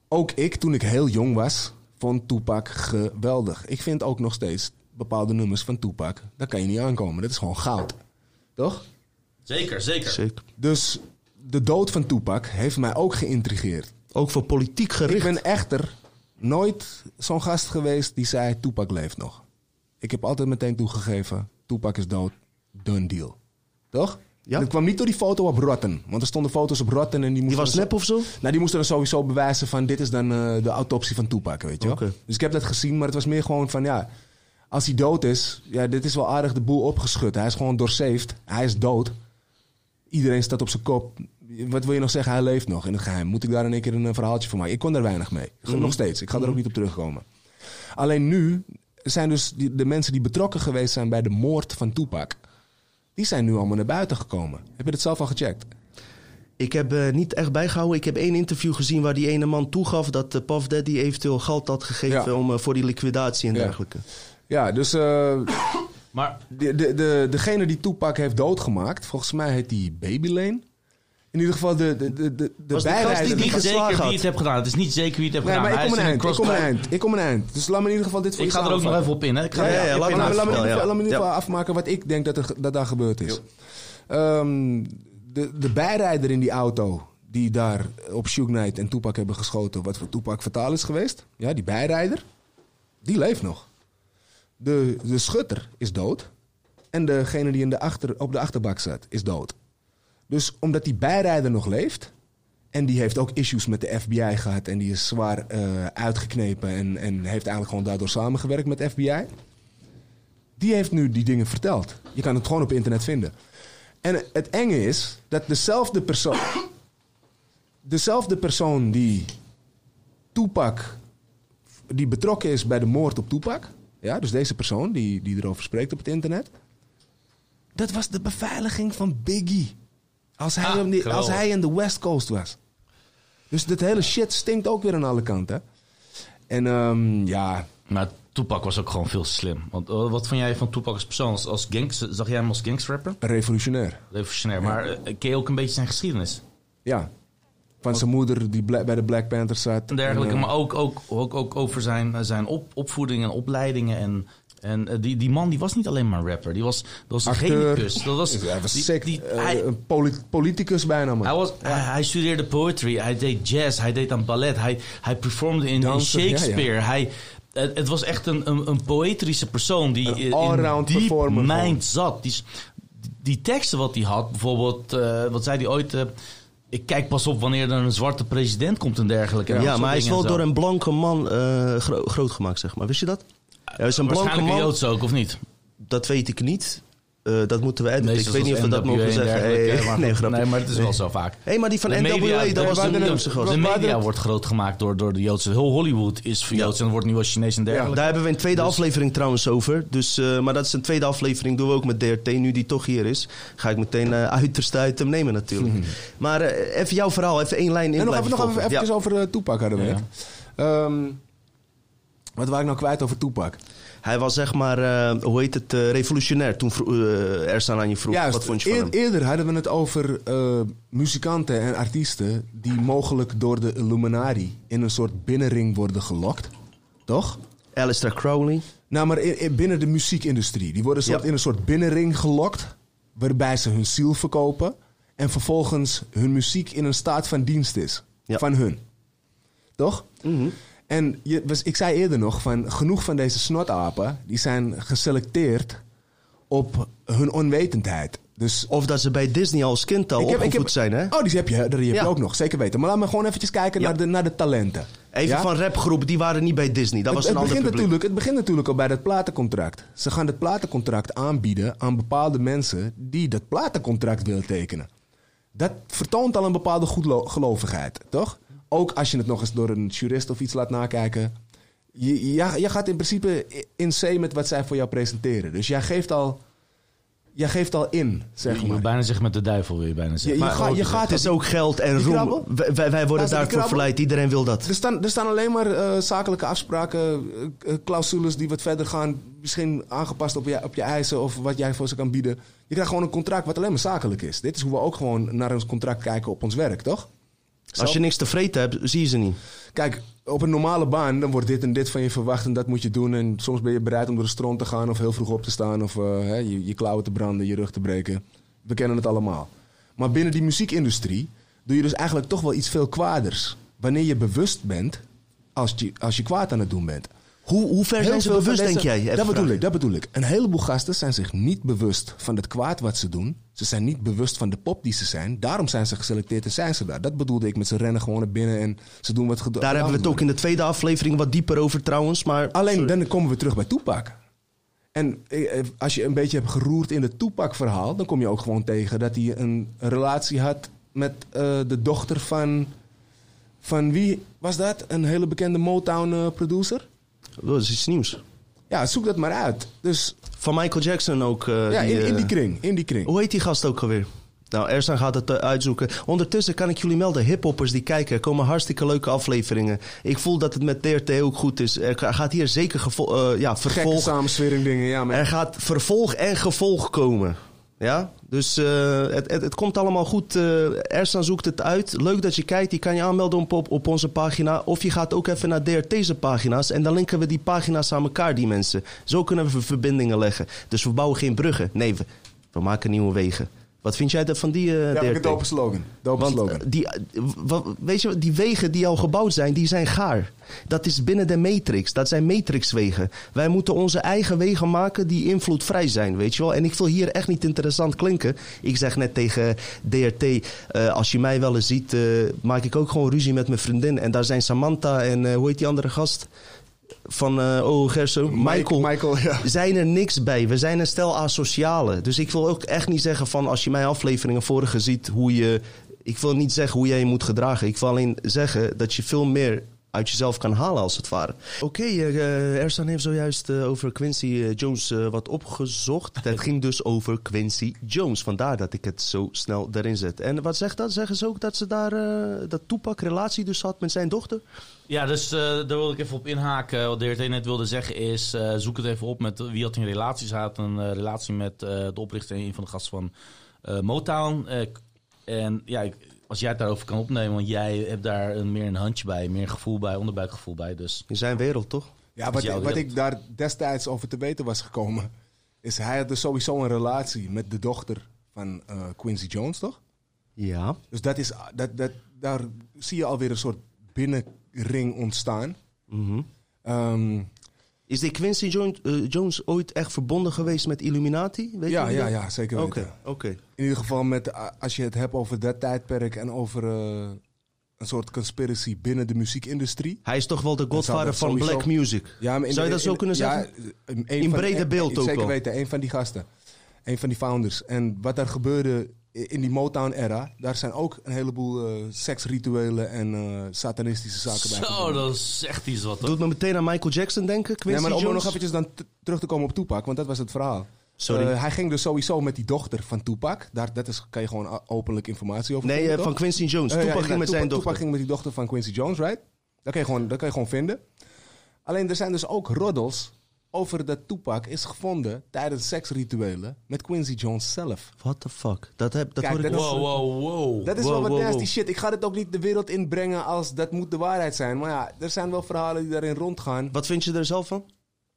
ook ik, toen ik heel jong was, vond Tupac geweldig. Ik vind ook nog steeds bepaalde nummers van Tupac. Daar kan je niet aankomen. Dat is gewoon goud. Toch? Zeker, zeker. Zeker. Dus de dood van Tupac heeft mij ook geïntrigeerd. Ook voor politiek Ik gericht. ben echter nooit zo'n gast geweest die zei: Tupac leeft nog. Ik heb altijd meteen toegegeven: Tupac is dood, done deal. Toch? Ja. Dat kwam niet door die foto op Rotten. Want er stonden foto's op Rotten en die Die moesten... was dan nep of zo? Nou, die moesten dan sowieso bewijzen van... dit is dan eh, de autopsie van Tupac, weet je wel. Oké. Dus ik heb dat gezien, maar het was meer gewoon van... ja, als hij dood is... ja, dit is wel aardig de boel opgeschud. Hij is gewoon doorsaved. Hij is dood. Iedereen staat op zijn kop. Wat wil je nog zeggen? Hij leeft nog in het geheim. Moet ik daar in één keer een eh, verhaaltje van maken? Ik kon daar weinig mee. Nog steeds. Ik ga er ook niet op terugkomen. Alleen nu zijn dus die, de mensen die betrokken geweest zijn... bij de moord van Tupac... die zijn nu allemaal naar buiten gekomen. Heb je dat zelf al gecheckt? Ik heb eh, niet echt bijgehouden. Ik heb één interview gezien waar die ene man toegaf dat uh, Puff Daddy eventueel geld had gegeven Ja. om, eh, voor die liquidatie en Ja. dergelijke. Ja, dus eh, Maar de, de, de, degene die Tupac heeft doodgemaakt, volgens mij heet die Baby Lane. In ieder geval de, de, de, de, Was bijrijder. die niet geslagen zeker had. wie het heeft gedaan. Het is niet zeker wie het heeft Nee, gedaan. maar ik kom is een in eind. Ik kom een eind. Ik kom een eind. Dus laat me in ieder geval dit voor Ik ga er ook nog even op in. Hè. Ik ga Ja, ja, ja, ik laat me in Ja, ieder geval- ja. laat in ieder geval afmaken wat ik denk dat, er, dat daar gebeurd is. Ehm, de, de bijrijder in die auto die daar op Suge Knight en Tupac hebben geschoten, wat voor Tupac fataal is geweest, ja, die bijrijder, die leeft nog. De, de schutter is dood en degene die in de achter, op de achterbak zat is dood. Dus omdat die bijrijder nog leeft en die heeft ook issues met de FBI gehad en die is zwaar eh, uitgeknepen en, en heeft eigenlijk gewoon daardoor samengewerkt met de FBI. Die heeft nu die dingen verteld. Je kan het gewoon op internet vinden. En het enge is dat dezelfde persoon. dezelfde persoon die Tupac. die betrokken is bij de moord op Tupac. Ja, dus deze persoon die, die erover spreekt op het internet. Dat was de beveiliging van Biggie. Als hij, Ah, als hij in de West Coast was. Dus dit hele shit stinkt ook weer aan alle kanten. En ehm, ja, Maar Tupac was ook gewoon veel slim. Want eh, wat vond jij van Tupac als persoon? Als, als gangs, zag jij hem als gangstrapper? revolutionair. Revolutionair. Maar eh, ken je ook een beetje zijn geschiedenis? Ja. Van zijn moeder die bij de Black Panthers zat. En dergelijke. En, eh, maar ook, ook, ook, ook over zijn, zijn op, opvoeding en opleidingen. En, en eh, die, die man die was niet alleen maar rapper. Die was, dat was een Acteur. genicus. Dat was, hij was die- sick. die- eh, hij- een poli- politicus bijna, man. Hij, was, hij, hij studeerde poetry, hij deed jazz, hij deed aan ballet, hij, hij performde in, in ja, ja. Shakespeare. Hij, het, het was echt een, een, een poëtrische persoon die Een in allround diep performer mind zat. Die, die teksten wat hij had, bijvoorbeeld, eh, wat zei hij ooit... ik kijk pas op wanneer er een zwarte president komt en dergelijke. Ja, soort maar hij is wel door een blanke man eh, gro- groot gemaakt, zeg maar. Wist je dat? Hij is een blanke man. Joods ook, of niet? Dat weet ik niet. Eh, dat moeten we editen. Ik weet niet of we dat mogen zeggen. Hey, maar nee, grapje. nee, maar het is wel zo vaak. Hé, maar die van De NWA, dat was de- een de- Joodse gast. De Maar media wordt groot gemaakt door, door de Joodse. Heel Hollywood is voor Ja. Joods en er wordt nu wel Chinees en dergelijke. Daar hebben we een tweede Dus- aflevering trouwens over. Dus, eh, maar dat is een tweede aflevering. Doen we ook met DRT. Nu die toch hier is, ga ik meteen eh uiterste uit hem nemen natuurlijk. Maar eh, even jouw verhaal. Even één lijn in en nog even, nog even, over Tupac hadden we. Ehm, wat was ik nou kwijt over Tupac? Hij was zeg maar, eh, hoe heet het, eh, revolutionair toen Ersan aan je vroeg. Juist, Wat vond je van eer- hem? eerder hadden we het over eh, muzikanten en artiesten... die mogelijk door de Illuminati in een soort binnenring worden gelokt. Toch? Alistair Crowley. Nou, maar in- in- binnen de muziekindustrie. Die worden soort, Ja. in een soort binnenring gelokt. Waarbij ze hun ziel verkopen. En vervolgens hun muziek in een staat van dienst is. Ja. Van hun. Toch? En je, was, ik zei eerder nog van genoeg van deze snotapen. Die zijn geselecteerd op hun onwetendheid. Dus Of dat ze bij Disney als kind al opgevoed heb- zijn, hè? Oh, die heb je, die heb Ja. je ook nog, zeker weten. Maar laat me gewoon eventjes kijken Ja. naar, de, naar de talenten. Even Ja? van rapgroepen, die waren niet bij Disney. Dat was het, een het, ander begint natuurlijk, het begint natuurlijk al bij dat platencontract. Ze gaan het platencontract aanbieden aan bepaalde mensen die dat platencontract willen tekenen. Dat vertoont al een bepaalde goedgelovigheid, toch? Ook als je het nog eens door een jurist of iets laat nakijken. Je, ja, je gaat in principe in C met wat zij voor jou presenteren. Dus jij geeft al, jij geeft al in, zeg Je wil maar. bijna zeggen met de duivel, wil je bijna Je, zeggen. je, Maar je gaat Het is ook geld en roem. Wij, worden daarvoor verleid. Iedereen wil dat. Er staan, er staan alleen maar eh, zakelijke afspraken, eh, eh, clausules die wat verder gaan. Misschien aangepast op je, op je eisen of wat jij voor ze kan bieden. Je krijgt gewoon een contract wat alleen maar zakelijk is. Dit is hoe we ook gewoon naar ons contract kijken op ons werk, toch? Als je niks te vreten hebt, zie je ze niet. Kijk, op een normale baan dan wordt dit en dit van je verwacht en dat moet je doen. En soms ben je bereid om door de stront te gaan of heel vroeg op te staan of eh, hè, je, je klauwen te branden, je rug te breken. We kennen het allemaal. Maar binnen die muziekindustrie doe je dus eigenlijk toch wel iets veel kwaaders. Wanneer je bewust bent als je, als je kwaad aan het doen bent. Hoe, hoe ver zijn ze bewust, deze- denk jij? Dat bedoel ik, dat bedoel ik. Een heleboel gasten zijn zich niet bewust van het kwaad wat ze doen. Ze zijn niet bewust van de pop die ze zijn. Daarom zijn ze geselecteerd en zijn ze daar. Dat bedoelde ik met ze rennen gewoon naar binnen en ze doen wat gedaan Daar hebben we het ook in de tweede aflevering wat dieper over trouwens. Maar Alleen dan komen we terug bij Toepak. En eh, eh, als je een beetje hebt geroerd in het Toepak-verhaal, dan kom je ook gewoon tegen dat hij een relatie had met eh, de dochter van. Van wie was dat? Een hele bekende Motown-producer? Dat is iets nieuws. Ja, zoek dat maar uit. Dus Van Michael Jackson ook. eh, ja, die, in, in die eh, kring. In die kring. Hoe heet die gast ook alweer? Nou, Ersan gaat het eh, uitzoeken. Ondertussen kan ik jullie melden, hiphoppers die kijken, er komen hartstikke leuke afleveringen. Ik voel dat het met DRT ook goed is. Er ga- gaat hier zeker eh, ja, Gekke vervolg. samenswering dingen, ja. Maar Er gaat vervolg en gevolg komen. Ja, dus eh, het, het, het komt allemaal goed. eh Ersan zoekt het uit. Leuk dat je kijkt. Je kan je aanmelden op, op, op onze pagina. Of je gaat ook even naar DRT's pagina's. En dan linken we die pagina's aan elkaar, die mensen. Zo kunnen we verbindingen leggen. Dus we bouwen geen bruggen. Nee, we, we maken nieuwe wegen. Wat vind jij van die eh ja, een dope slogan. Dope Want slogan. eh, die, eh, weet je, die wegen die al gebouwd zijn, die zijn gaar. Dat is binnen de matrix. Dat zijn matrixwegen. Wij moeten onze eigen wegen maken die invloedvrij zijn, weet je wel. En ik wil hier echt niet interessant klinken. Ik zeg net tegen DRT, als je mij wel eens ziet, maak ik ook gewoon ruzie met mijn vriendin. En daar zijn Samantha en hoe heet die andere gast? Van eh Oh Gerso, Michael. Michael, ja. zijn er niks bij. We zijn een stel asocialen. Dus ik wil ook echt niet zeggen van als je mijn afleveringen vorige ziet hoe je. Ik wil niet zeggen hoe jij je moet gedragen. Ik wil alleen zeggen dat je veel meer uit jezelf kan halen als het ware. Oké, eh, Ersan heeft zojuist eh, over Quincy eh, Jones eh, wat opgezocht. Het ging dus over Quincy Jones. Vandaar dat ik het zo snel erin zet. En wat zegt dat? Zeggen ze ook dat ze daar eh, dat Toepak relatie dus had met zijn dochter? Ja, dus eh, daar wil ik even op inhaken. Wat DRT net wilde zeggen is, eh, zoek het even op met wie had een relatie. Ze had een eh, relatie met eh, de oprichter en een van de gasten van eh, Motown. Eh, en ja, ik- als jij het daarover kan opnemen, want jij hebt daar een, meer een handje bij, meer gevoel bij, onderbuikgevoel bij. Dus In zijn wereld, toch? Ja, wat, wat ik daar destijds over te weten was gekomen, is hij had dus sowieso een relatie met de dochter van eh, Quincy Jones, toch? Ja. Dus dat is, dat, dat, daar zie je alweer een soort binnenring ontstaan. Mhm. Ehm, Is die Quincy Jones, eh, Jones ooit echt verbonden geweest met Illuminati? Weet ja, je ja, ja, zeker Oké, weten. oké. In ieder geval met, eh, als je het hebt over dat tijdperk en over eh, een soort conspiracy binnen de muziekindustrie. Hij is toch wel de godvader van sowieso- black music. Ja, maar in Zou je de- dat zo kunnen ja, zeggen? een In brede beeld ook Zeker wel. weten, een van die gasten. Een van die founders. En wat daar gebeurde in die Motown-era, daar zijn ook een heleboel eh, seksrituelen en eh, satanistische zaken bij. zo, dat is echt iets wat. hoor. Doet me meteen aan Michael Jackson denken, Quincy Nee, maar om Jones. nog eventjes dan terug te komen op Tupac, want dat was het verhaal. Sorry. Eh, hij ging dus sowieso met die dochter van Tupac. Daar dat is, kan je gewoon a- openlijk informatie over nee, van Quincy Jones. Ja, Tupac ging met zijn dochter. Tupac ging met die dochter van Quincy Jones, right? Dat kan je gewoon, dat kan je gewoon vinden. Alleen er zijn dus ook roddels over dat Tupac is gevonden tijdens seksrituelen met Quincy Jones zelf. What the fuck? Dat, heb, dat Kijk, hoor ik dat nog- is- Wow, wow, wow. Dat is Wow, wel wat wow, nasty wow. shit. Ik ga dit ook niet de wereld inbrengen als dat moet de waarheid zijn. Maar ja, er zijn wel verhalen die daarin rondgaan. Wat vind je er zelf van?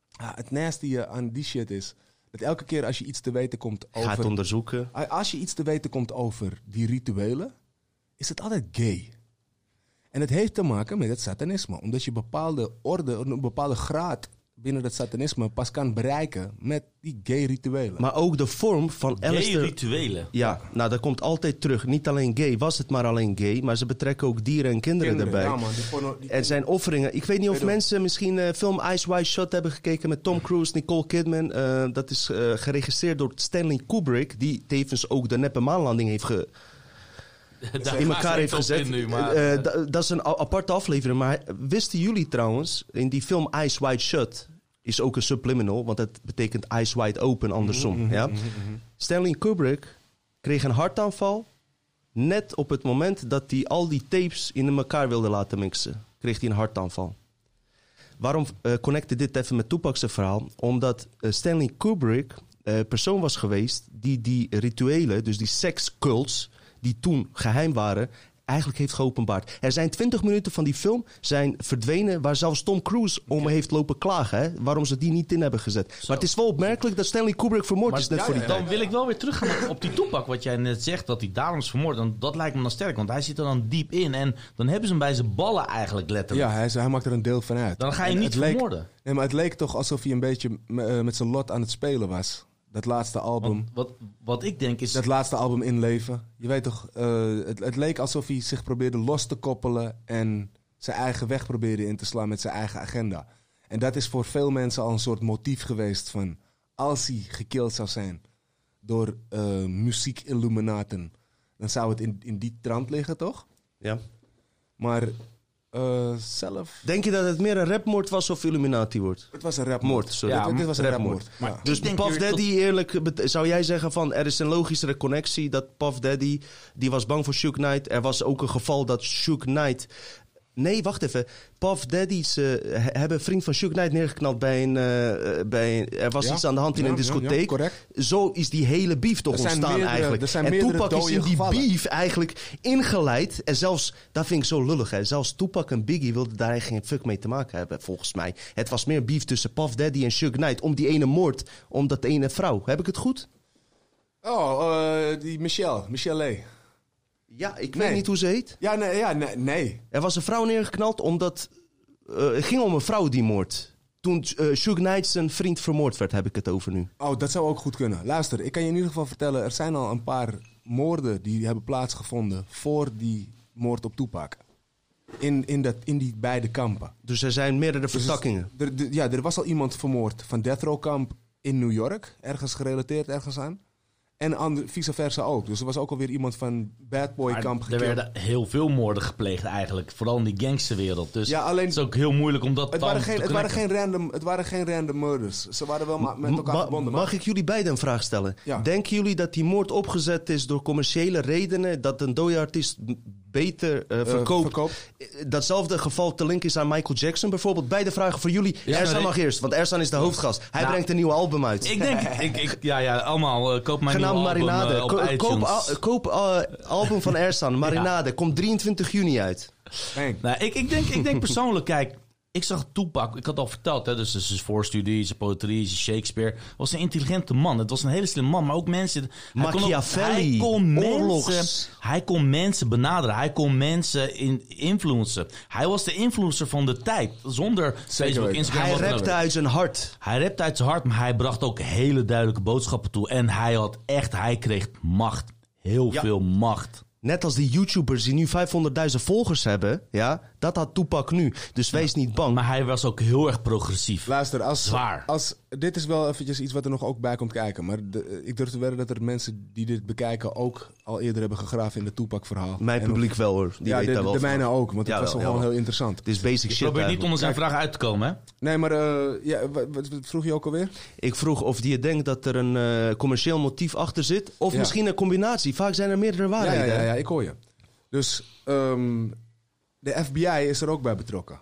Ja, het nasty aan die shit is dat elke keer als je iets te weten komt Ga het over... onderzoeken. Als je iets te weten komt over die rituelen, is het altijd gay. En het heeft te maken met het satanisme. Omdat je bepaalde orde, een bepaalde graad binnen het satanisme pas kan bereiken met die gay rituelen. Maar ook de vorm van Gay Alistair... rituelen. Ja, nou dat komt altijd terug. Niet alleen gay, was het maar alleen gay, maar ze betrekken ook dieren en kinderen, Kinderen, erbij. ja, man, die porno- die er zijn offeringen. Ik weet niet of Pedo- mensen misschien eh film Ice White Shot hebben gekeken met Tom Cruise, Nicole Kidman. Eh, dat is eh, geregisseerd door Stanley Kubrick, die tevens ook de neppe maanlanding heeft ge, Daar in elkaar heeft op gezet. in nu, maar, Eh, da- dat is een a- aparte aflevering. Maar wisten jullie trouwens, in die film Ice White Shut is ook een subliminal, want dat betekent Ice Wide Open andersom. ja? Stanley Kubrick kreeg een hartaanval net op het moment dat hij al die tapes in elkaar wilde laten mixen. Kreeg hij een hartaanval. Waarom eh connecte dit even met Tupac's verhaal? Omdat eh, Stanley Kubrick eh persoon was geweest die die rituelen, dus die sekscults, die toen geheim waren, eigenlijk heeft geopenbaard. Er zijn 20 minuten van die film zijn verdwenen waar zelfs Tom Cruise om heeft lopen klagen. Hè? Waarom ze die niet in hebben gezet. Maar het is wel opmerkelijk dat Stanley Kubrick vermoord Maar is net ja, voor die ja, tijd. dan wil ik wel weer teruggaan op die toepak. Wat jij net zegt, dat hij daarom is vermoord. Dan, dat lijkt me dan sterk, want hij zit er dan diep in. En dan hebben ze hem bij zijn ballen eigenlijk letterlijk. Ja, hij, hij maakt er een deel van uit. Dan ga je En niet leek- vermoorden. Nee, maar het leek toch alsof hij een beetje eh, met zijn lot aan het spelen was. Dat laatste album. Want wat, wat ik denk is... Dat laatste album inleven. Je weet toch, eh, het, het leek alsof hij zich probeerde los te koppelen en zijn eigen weg probeerde in te slaan met zijn eigen agenda. En dat is voor veel mensen al een soort motief geweest van als hij gekild zou zijn door eh muziek-illuminaten, dan zou het in, in die trant liggen, toch? Ja. Maar eh, zelf. Denk je dat het meer een rapmoord was of Illuminati wordt? Het was een rapmoord. Moord, sorry. Ja, dit, dit was een rapmoord. rapmoord. Ja. Dus Puff Daddy, eerlijk, zou jij zeggen van er is een logischere connectie dat Puff Daddy, die was bang voor Shook Knight. Er was ook een geval dat Shook Knight... Nee, wacht even. Puff Daddy's eh, he- hebben een vriend van Shook Knight neergeknald bij een... eh, eh, bij een- er was Ja. iets aan de hand in Ja, een discotheek. ja. Zo is die hele beef toch ontstaan meerdere- eigenlijk. er en Tupac is in die gevallen. beef eigenlijk ingeleid. En zelfs, dat vind ik zo lullig. Hè. Zelfs Tupac en Biggie wilden daar geen fuck mee te maken hebben, volgens mij. Het was meer beef tussen Puff Daddy en Suge Knight. Om die ene moord, om dat ene vrouw. Heb ik het goed? Oh, eh, die Michelle, Michelle. Ja, ik Nee. weet niet hoe ze heet. Ja, nee, ja, nee, nee. Er was een vrouw neergeknald omdat... eh, het ging om een vrouw die moord. Toen Suge Knight zijn vriend vermoord werd, heb ik het over nu. Oh, dat zou ook goed kunnen. Luister, ik kan je in ieder geval vertellen... er zijn al een paar moorden die hebben plaatsgevonden... voor die moord op Tupac. In, in, dat, in die beide kampen. Dus er zijn meerdere Dus vertakkingen. er, er- ja, er was al iemand vermoord van Death Row Kamp in New York. Ergens gerelateerd ergens aan. En ander, vice versa ook. Dus er was ook alweer iemand van Bad Boy Maar Kamp er werden heel veel moorden gepleegd eigenlijk. Vooral in die gangsterwereld. Dus Ja, alleen- het is ook heel moeilijk om dat Het waren, geen, te het, waren geen random, het waren geen random murders. Ze waren wel ma- met elkaar Ma- verbonden. maar- Mag ik jullie beiden een vraag stellen? Ja. Denken jullie dat die moord opgezet is door commerciële redenen? Dat een dode artiest beter eh, verkoopt? verkoopt. Eh, Datzelfde geval te link is aan Michael Jackson bijvoorbeeld. Beide vragen voor jullie. Ja, Ersan nee. mag eerst, want Ersan is de hoofdgast. Hij Nou, brengt een nieuw album uit. Ik denk, ik, ik, ja, ja, allemaal. koop mijn Genaamd nieuwe album Marinade. Ko- iTunes. koop al- koop album van Ersan, Marinade. Komt 23 juni uit. Bang. Nou, ik, ik, denk, ik denk persoonlijk, kijk, ik zag Tupac, ik had al verteld, hè, dus zijn voorstudie, zijn poëtrie, zijn Shakespeare. was een intelligente man. Het was een hele slimme man, maar ook mensen. Hij kon, ook- Machiavelli, hij kon mensen, hij kon mensen benaderen, hij kon mensen in, influencen. Hij was de influencer van de tijd, zonder Facebook. Instagram. Hij rapte ook. uit zijn hart. Hij rapte uit zijn hart, maar hij bracht ook hele duidelijke boodschappen toe. En hij had echt, hij kreeg macht. Heel Ja. veel macht. Net als die YouTubers die nu 500.000 volgers hebben. Ja, dat had Tupac nu. Dus wees niet bang. Maar hij was ook heel erg progressief. Luister, als, Zwaar. als, dit is wel eventjes iets wat er nog ook bij komt kijken. Maar de- ik durf te wedden dat er mensen die dit bekijken ook al eerder hebben gegraven in het Toepak-verhaal. Mijn En publiek of- wel hoor. Die ja, weet de, daar wel de mijne ook, want het Ja, was wel, gewoon ja, heel interessant. Het is basic shit Probeer niet eigenlijk. onder zijn vraag uit te komen, hè? Nee, maar eh, ja, wat, wat- wat vroeg je ook alweer? Ik vroeg of die je denkt dat er een eh, commercieel motief achter zit. Of Ja. misschien een combinatie. Vaak zijn er meerdere waarheden. ja, ja, ja, ik hoor je. Dus ehm, de FBI is er ook bij betrokken.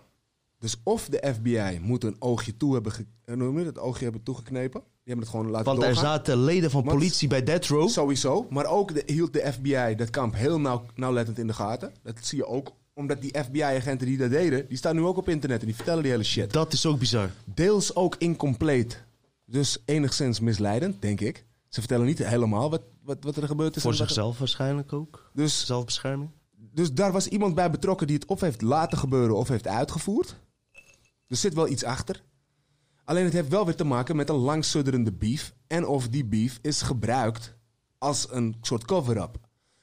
Dus of de FBI moet een oogje toe hebben, eh, noem je het, oogje hebben toegeknepen. Die hebben het gewoon laten Want er zaten leden van Want- politie bij Death Row. Sowieso. Maar ook de, hield de FBI dat kamp heel nauw, nauwlettend in de gaten. Dat zie je ook. Omdat die FBI-agenten die dat deden, die staan nu ook op internet en die vertellen die hele shit. Dat is ook bizar. Deels ook incompleet. Dus enigszins misleidend, denk ik. Ze vertellen niet helemaal wat, wat, wat er gebeurd is. Voor zichzelf waarschijnlijk ook. Dus, Zelfbescherming. dus daar was iemand bij betrokken die het of heeft laten gebeuren of heeft uitgevoerd. Er zit wel iets achter. Alleen het heeft wel weer te maken met een langsudderende beef. En of die beef is gebruikt als een soort cover-up.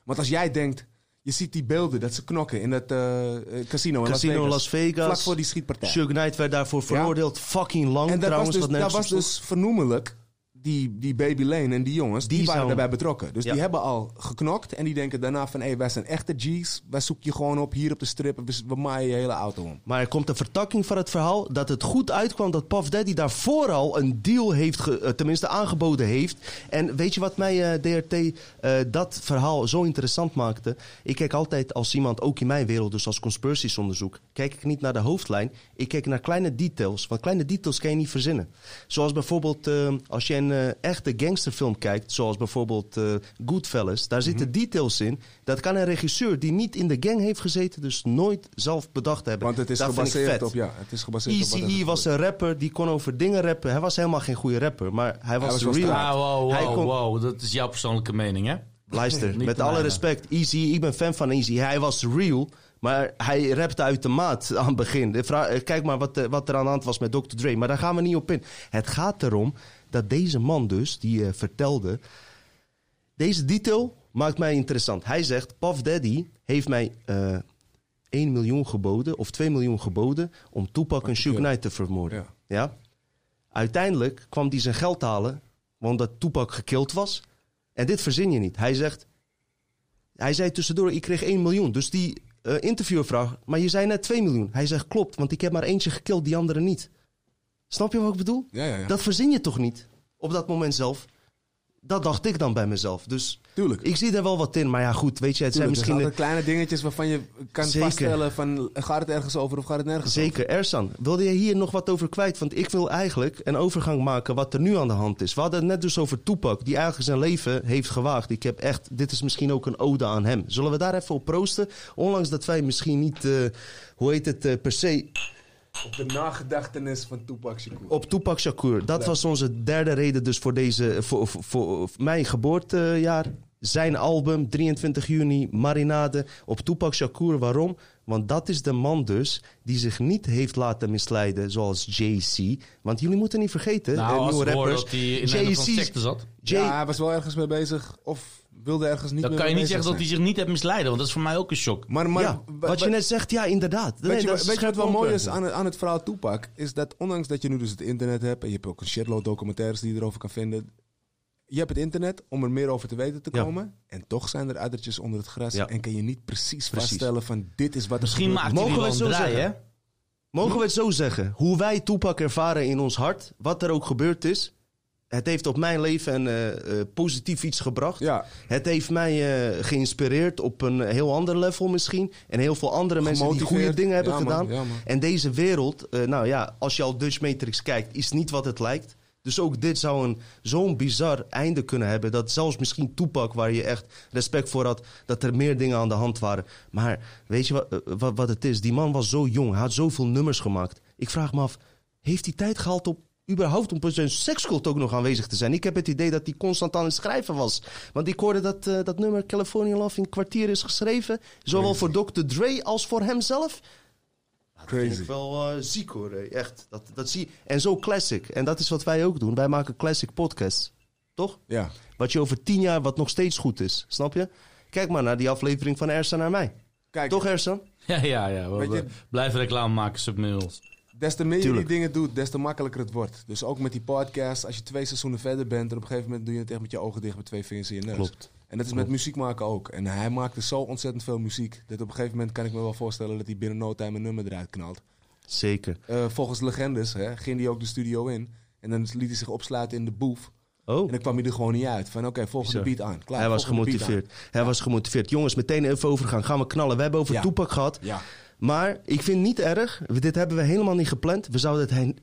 Want als jij denkt, je ziet die beelden dat ze knokken in het eh, eh, casino in Casino Las, Las Vegas. Vlak voor die schietpartij. Suge Knight werd daarvoor veroordeeld. Fucking lang en dat trouwens. was dus, dat was dus vernoemelijk die, die Baby Lane en die jongens, die, Die waren daarbij betrokken. Dus Ja. die hebben al geknokt en die denken daarna van... hé, hey, wij zijn echte G's, wij zoeken je gewoon op hier op de strip... en we, we maaien je hele auto om. Maar er komt een vertakking van het verhaal dat het goed uitkwam dat Puff Daddy daarvoor al een deal heeft, ge- eh, tenminste aangeboden heeft. En weet je wat mij, eh, DRT, eh, dat verhaal zo interessant maakte? Ik kijk altijd als iemand, ook in mijn wereld, dus als conspiracies onderzoek, kijk ik niet naar de hoofdlijn. Ik kijk naar kleine details, want kleine details kan je niet verzinnen. Zoals bijvoorbeeld als je een eh, echte gangsterfilm kijkt, zoals bijvoorbeeld eh, Goodfellas, daar zitten Mhm. details in. Dat kan een regisseur die niet in de gang heeft gezeten, dus nooit zelf bedacht hebben. Want het is Dat gebaseerd vet. op... Ja, het is gebaseerd op... er Eazy-E gebeurt. was een rapper, die kon over dingen rappen. Hij was helemaal geen goede rapper, maar hij was, real. Ah, wow, Hij wow, kon- wow. Dat is jouw persoonlijke mening, hè? Luister, met alle respect, Easy, ik ben fan van Easy. Hij was real, maar hij rapte uit de maat aan het begin. Eh, Kijk maar wat, wat er aan de hand was met Dr. Dre, maar daar gaan we niet op in. Het gaat erom dat deze man dus, die eh, vertelde... Deze detail maakt mij interessant. Hij zegt, Puff Daddy heeft mij eh 1 miljoen geboden of 2 miljoen geboden... om Tupac en Suge. Knight te vermoorden. Ja. Ja? Uiteindelijk kwam hij zijn geld halen, want dat Tupac gekild was. En dit verzin je niet. Hij zegt, hij zei tussendoor, ik kreeg 1 miljoen. Dus die eh, interviewer vraagt, maar je zei net 2 miljoen. Hij zegt, klopt, want ik heb maar eentje gekild, die andere niet. Snap je wat ik bedoel? Ja, ja, ja. Dat verzin je toch niet op dat moment zelf? Dat dacht ik dan bij mezelf. Dus Tuurlijk. ik zie er wel wat in. Maar ja, goed, weet je, het zijn Tuurlijk, er zijn misschien... altijd kleine dingetjes waarvan je kan Zeker. vaststellen van... gaat het ergens over of gaat het nergens over? Zeker, Ersan. Wilde je hier nog wat over kwijt? Want ik wil eigenlijk een overgang maken wat er nu aan de hand is. We hadden het net dus over Tupac, die eigenlijk zijn leven heeft gewaagd. Ik heb echt, dit is misschien ook een ode aan hem. Zullen we daar even op proosten? Ondanks dat wij misschien niet, eh, hoe heet het, eh, per se Op de nagedachtenis van Tupac Shakur. op Tupac Shakur. Dat was onze derde reden dus voor, deze, voor, voor, voor mijn geboortejaar. Zijn album, 23 juni, Marinade, op Tupac Shakur. Waarom? Want dat is de man dus die zich niet heeft laten misleiden zoals Jay-Z. Want jullie moeten niet vergeten, eh, Nou, als nieuwe rappers. dat hij in een van Jay-Z secte zat. Jay- Ja, hij was wel ergens mee bezig of wilde ergens niet Dan meer kan je niet zeggen dat hij zich niet heeft misleiden, want dat is voor mij ook een shock. Maar, maar ja, wa- wat je net zegt, ja, inderdaad. Nee, Weet je, dat wat- is weet je wat wel mooi is aan het, aan het verhaal Tupac? Is dat ondanks dat je nu dus het internet hebt... en je hebt ook een shitload documentaires die je erover kan vinden... je hebt het internet om er meer over te weten te Ja. komen... en toch zijn er addertjes onder het gras... Ja. en kan je niet precies, Precies. vaststellen van dit is wat er Misschien gebeurt. maakt wel we een het zo draai, hè? zeggen? Mogen we het zo zeggen? Hoe wij Tupac ervaren in ons hart, wat er ook gebeurd is. Het heeft op mijn leven een eh, eh, positief iets gebracht. Ja. Het heeft mij eh, geïnspireerd op een heel ander level misschien. En heel veel andere mensen die goede dingen hebben Ja, man. gedaan. Ja, man. en deze wereld, nou ja, als je al Dutch Matrix kijkt, is niet wat het lijkt. Dus ook dit zou een zo'n bizar einde kunnen hebben. Dat zelfs misschien Tupac, waar je echt respect voor had, dat er meer dingen aan de hand waren. Maar weet je wat, wat, wat het is? Die man was zo jong, hij had zoveel nummers gemaakt. Ik vraag me af, heeft hij tijd gehaald op überhaupt om zijn sekscult ook nog aanwezig te zijn? Ik heb het idee dat hij constant aan het schrijven was. Want ik hoorde dat eh, dat nummer California Love in kwartier is geschreven. Zowel voor Dr. Dre als voor hemzelf. Dat vind Crazy. ik wel eh, ziek hoor, eh, echt. Dat, dat zie En zo classic. En dat is wat wij ook doen. Wij maken classic podcasts. Toch? Ja. Wat je over tien jaar, wat nog steeds goed is. Snap je? Kijk maar naar die aflevering van Ersan naar mij. Kijk, Toch Ersan? Ja, ja, ja. We blijven reclame maken, submails. Des te meer je die dingen doet, des te makkelijker het wordt. Dus ook met die podcast, als je twee seizoenen verder bent... en op een gegeven moment doe je het echt met je ogen dicht met twee vingers in je neus. Klopt. En dat is met muziek maken ook. En hij maakte zo ontzettend veel muziek... dat op een gegeven moment kan ik me wel voorstellen... dat hij binnen no time een nummer eruit knalt. Zeker. Eh, volgens legendes hè, ging hij ook de studio in... en dan liet hij zich opsluiten in de booth... Oh. En dan kwam hij er gewoon niet uit. Van oké, volgende Bizar. beat aan. Klaar, Hij was volgende gemotiveerd. Hij was gemotiveerd. Jongens, meteen even overgaan. Gaan we knallen. We hebben over Ja. Toepak gehad. Ja. Maar ik vind niet erg. Dit hebben we helemaal niet gepland. We zouden het heen-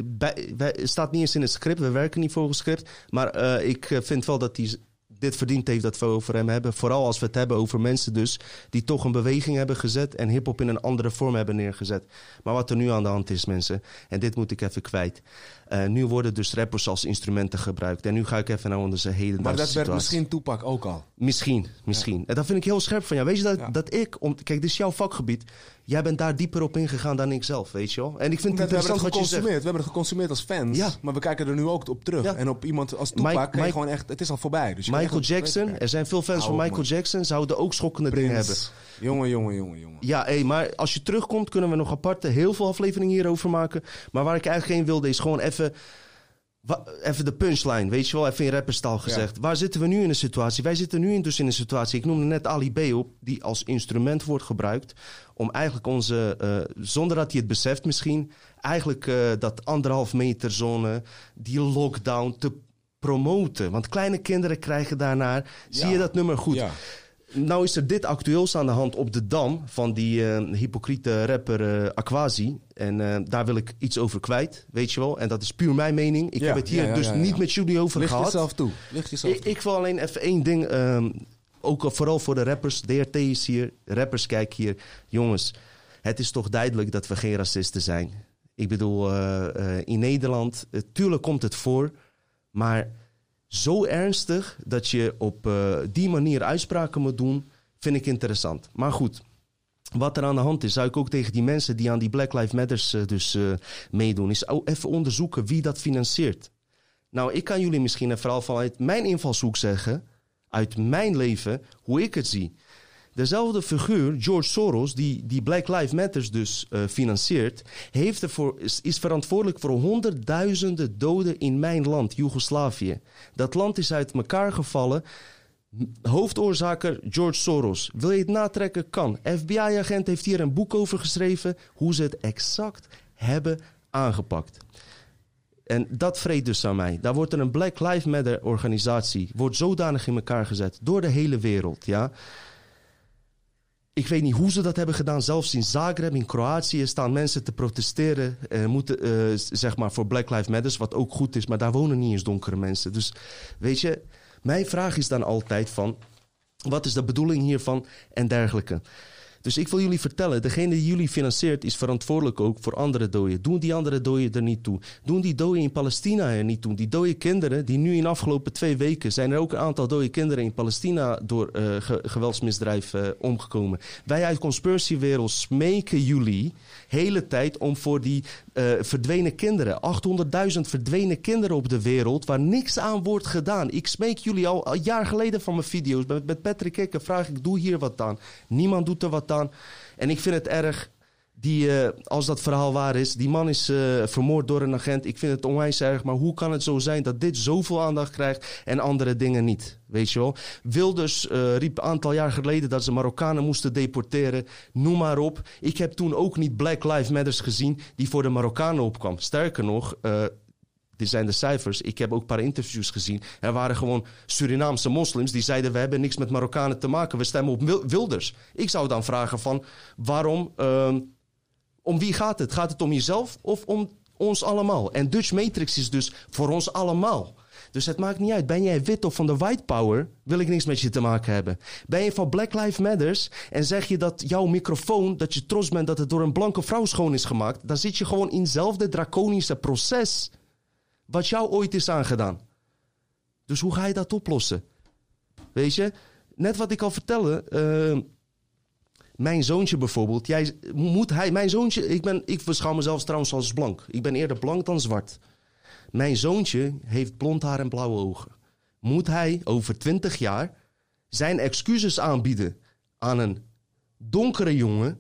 staat niet eens in het script. We werken niet volgens script. Maar eh, ik eh, vind wel dat hij dit verdiend heeft dat we over hem hebben. Vooral als we het hebben over mensen dus die toch een beweging hebben gezet en hip-hop in een andere vorm hebben neergezet. Maar wat er nu aan de hand is, mensen, en dit moet ik even kwijt. Eh, nu worden dus rappers als instrumenten gebruikt. En nu ga ik even naar onze hedendaagse Maar dat werd misschien Toepak ook al. Misschien, misschien. En dat vind ik heel scherp van jou. Weet je dat, Ja. dat ik, om, kijk, dit is jouw vakgebied. Jij bent daar dieper op ingegaan dan ik zelf, weet je wel. En ik vind het we hebben interessant het wat je zegt. geconsumeerd. We hebben het geconsumeerd als fans. Ja. Maar we kijken er nu ook op terug. En op iemand als Mike- kan je gewoon echt... Het is al voorbij. Dus Michael Jackson, er zijn veel fans van Michael man. Jackson, zouden ook schokkende dingen hebben. Jongen, jongen, jongen, jongen. Ja, hé, maar als je terugkomt kunnen we nog aparte heel veel afleveringen hierover maken. Maar waar ik eigenlijk heen wilde is gewoon even... Even de punchline, weet je wel, even in rapperstaal gezegd. Waar zitten we nu in een situatie? Wij zitten nu in, dus in een situatie, ik noemde net Ali B op, die als instrument wordt gebruikt om eigenlijk onze, eh, zonder dat hij het beseft misschien, eigenlijk eh, dat anderhalf meter zone, die lockdown te promoten. Want kleine kinderen krijgen daarnaar, zie je dat nummer goed. Ja. Nou is er dit actueels aan de hand op de Dam van die eh, hypocriete rapper eh, Aquasi. En eh, daar wil ik iets over kwijt, weet je wel. En dat is puur mijn mening. Ik Ja, heb het hier ja, ja, dus niet met jullie over Licht gehad. jezelf toe. Licht jezelf Ik, toe. ik wil alleen even één ding, ehm, ook al vooral voor de rappers. DRT is hier, rappers kijk hier. Jongens, het is toch duidelijk dat we geen racisten zijn. Ik bedoel, in Nederland, tuurlijk komt het voor, maar zo ernstig dat je op eh, die manier uitspraken moet doen, vind ik interessant. Maar goed, wat er aan de hand is, zou ik ook tegen die mensen die aan die Black Lives Matters eh, dus eh, meedoen, is even onderzoeken wie dat financiert. Nou, ik kan jullie misschien een verhaal vanuit mijn invalshoek zeggen, uit mijn leven, hoe ik het zie. Dezelfde figuur, George Soros, die, die Black Lives Matters dus eh, financiert, heeft ervoor, is, is verantwoordelijk voor honderdduizenden doden in mijn land, Joegoslavië. Dat land is uit elkaar gevallen. Hoofdoorzaker George Soros. Wil je het natrekken? Kan. FBI-agent heeft hier een boek over geschreven hoe ze het exact hebben aangepakt. En dat vreet dus aan mij. Daar wordt er een Black Lives Matter organisatie, wordt zodanig in elkaar gezet door de hele wereld, ja. Ik weet niet hoe ze dat hebben gedaan. Zelfs in Zagreb, in Kroatië, staan mensen te protesteren. eh, moeten, eh, zeg maar voor Black Lives Matter, wat ook goed is. Maar daar wonen niet eens donkere mensen. Dus weet je, mijn vraag is dan altijd van... Wat is de bedoeling hiervan en dergelijke. Dus ik wil jullie vertellen, degene die jullie financiert is verantwoordelijk ook voor andere doden. Doen die andere doden er niet toe. Doen die doden in Palestina er niet toe. Die dode kinderen, die nu in de afgelopen twee weken... zijn er ook een aantal dode kinderen in Palestina door ge- geweldsmisdrijf eh, omgekomen. Wij uit Conspiracywereld smeken jullie hele tijd om voor die eh, verdwenen kinderen... 800.000 verdwenen kinderen op de wereld waar niks aan wordt gedaan. Ik smeek jullie al een jaar geleden van mijn video's. Met, met Patrick Kikker vraag ik, doe hier wat aan. Niemand doet er wat aan. En ik vind het erg, die, eh, als dat verhaal waar is... die man is eh, vermoord door een agent. Ik vind het onwijs erg, maar hoe kan het zo zijn... dat dit zoveel aandacht krijgt en andere dingen niet? Weet je wel? Wilders eh, riep een aantal jaar geleden... dat ze Marokkanen moesten deporteren. Noem maar op. Ik heb toen ook niet Black Lives Matters gezien... die voor de Marokkanen opkwam. Sterker nog... dit zijn de cijfers. Ik heb ook een paar interviews gezien. Er waren gewoon Surinaamse moslims die zeiden... we hebben niks met Marokkanen te maken, we stemmen op Wil- Wilders. Ik zou dan vragen van waarom... ehm, om wie gaat het? Gaat het om jezelf of om ons allemaal? En Dutch Matrix is dus voor ons allemaal. Dus het maakt niet uit. Ben jij wit of van de white power, wil ik niks met je te maken hebben. Ben je van Black Lives Matters en zeg je dat jouw microfoon, dat je trots bent dat het door een blanke vrouw schoon is gemaakt, dan zit je gewoon in hetzelfde draconische proces wat jou ooit is aangedaan. Dus hoe ga je dat oplossen? Weet je, net wat ik al vertelde. eh, mijn zoontje bijvoorbeeld, jij, moet hij, mijn zoontje, ik, ben, ik beschouw mezelf trouwens als blank. Ik ben eerder blank dan zwart. Mijn zoontje heeft blond haar en blauwe ogen. Moet hij over 20 jaar zijn excuses aanbieden aan een donkere jongen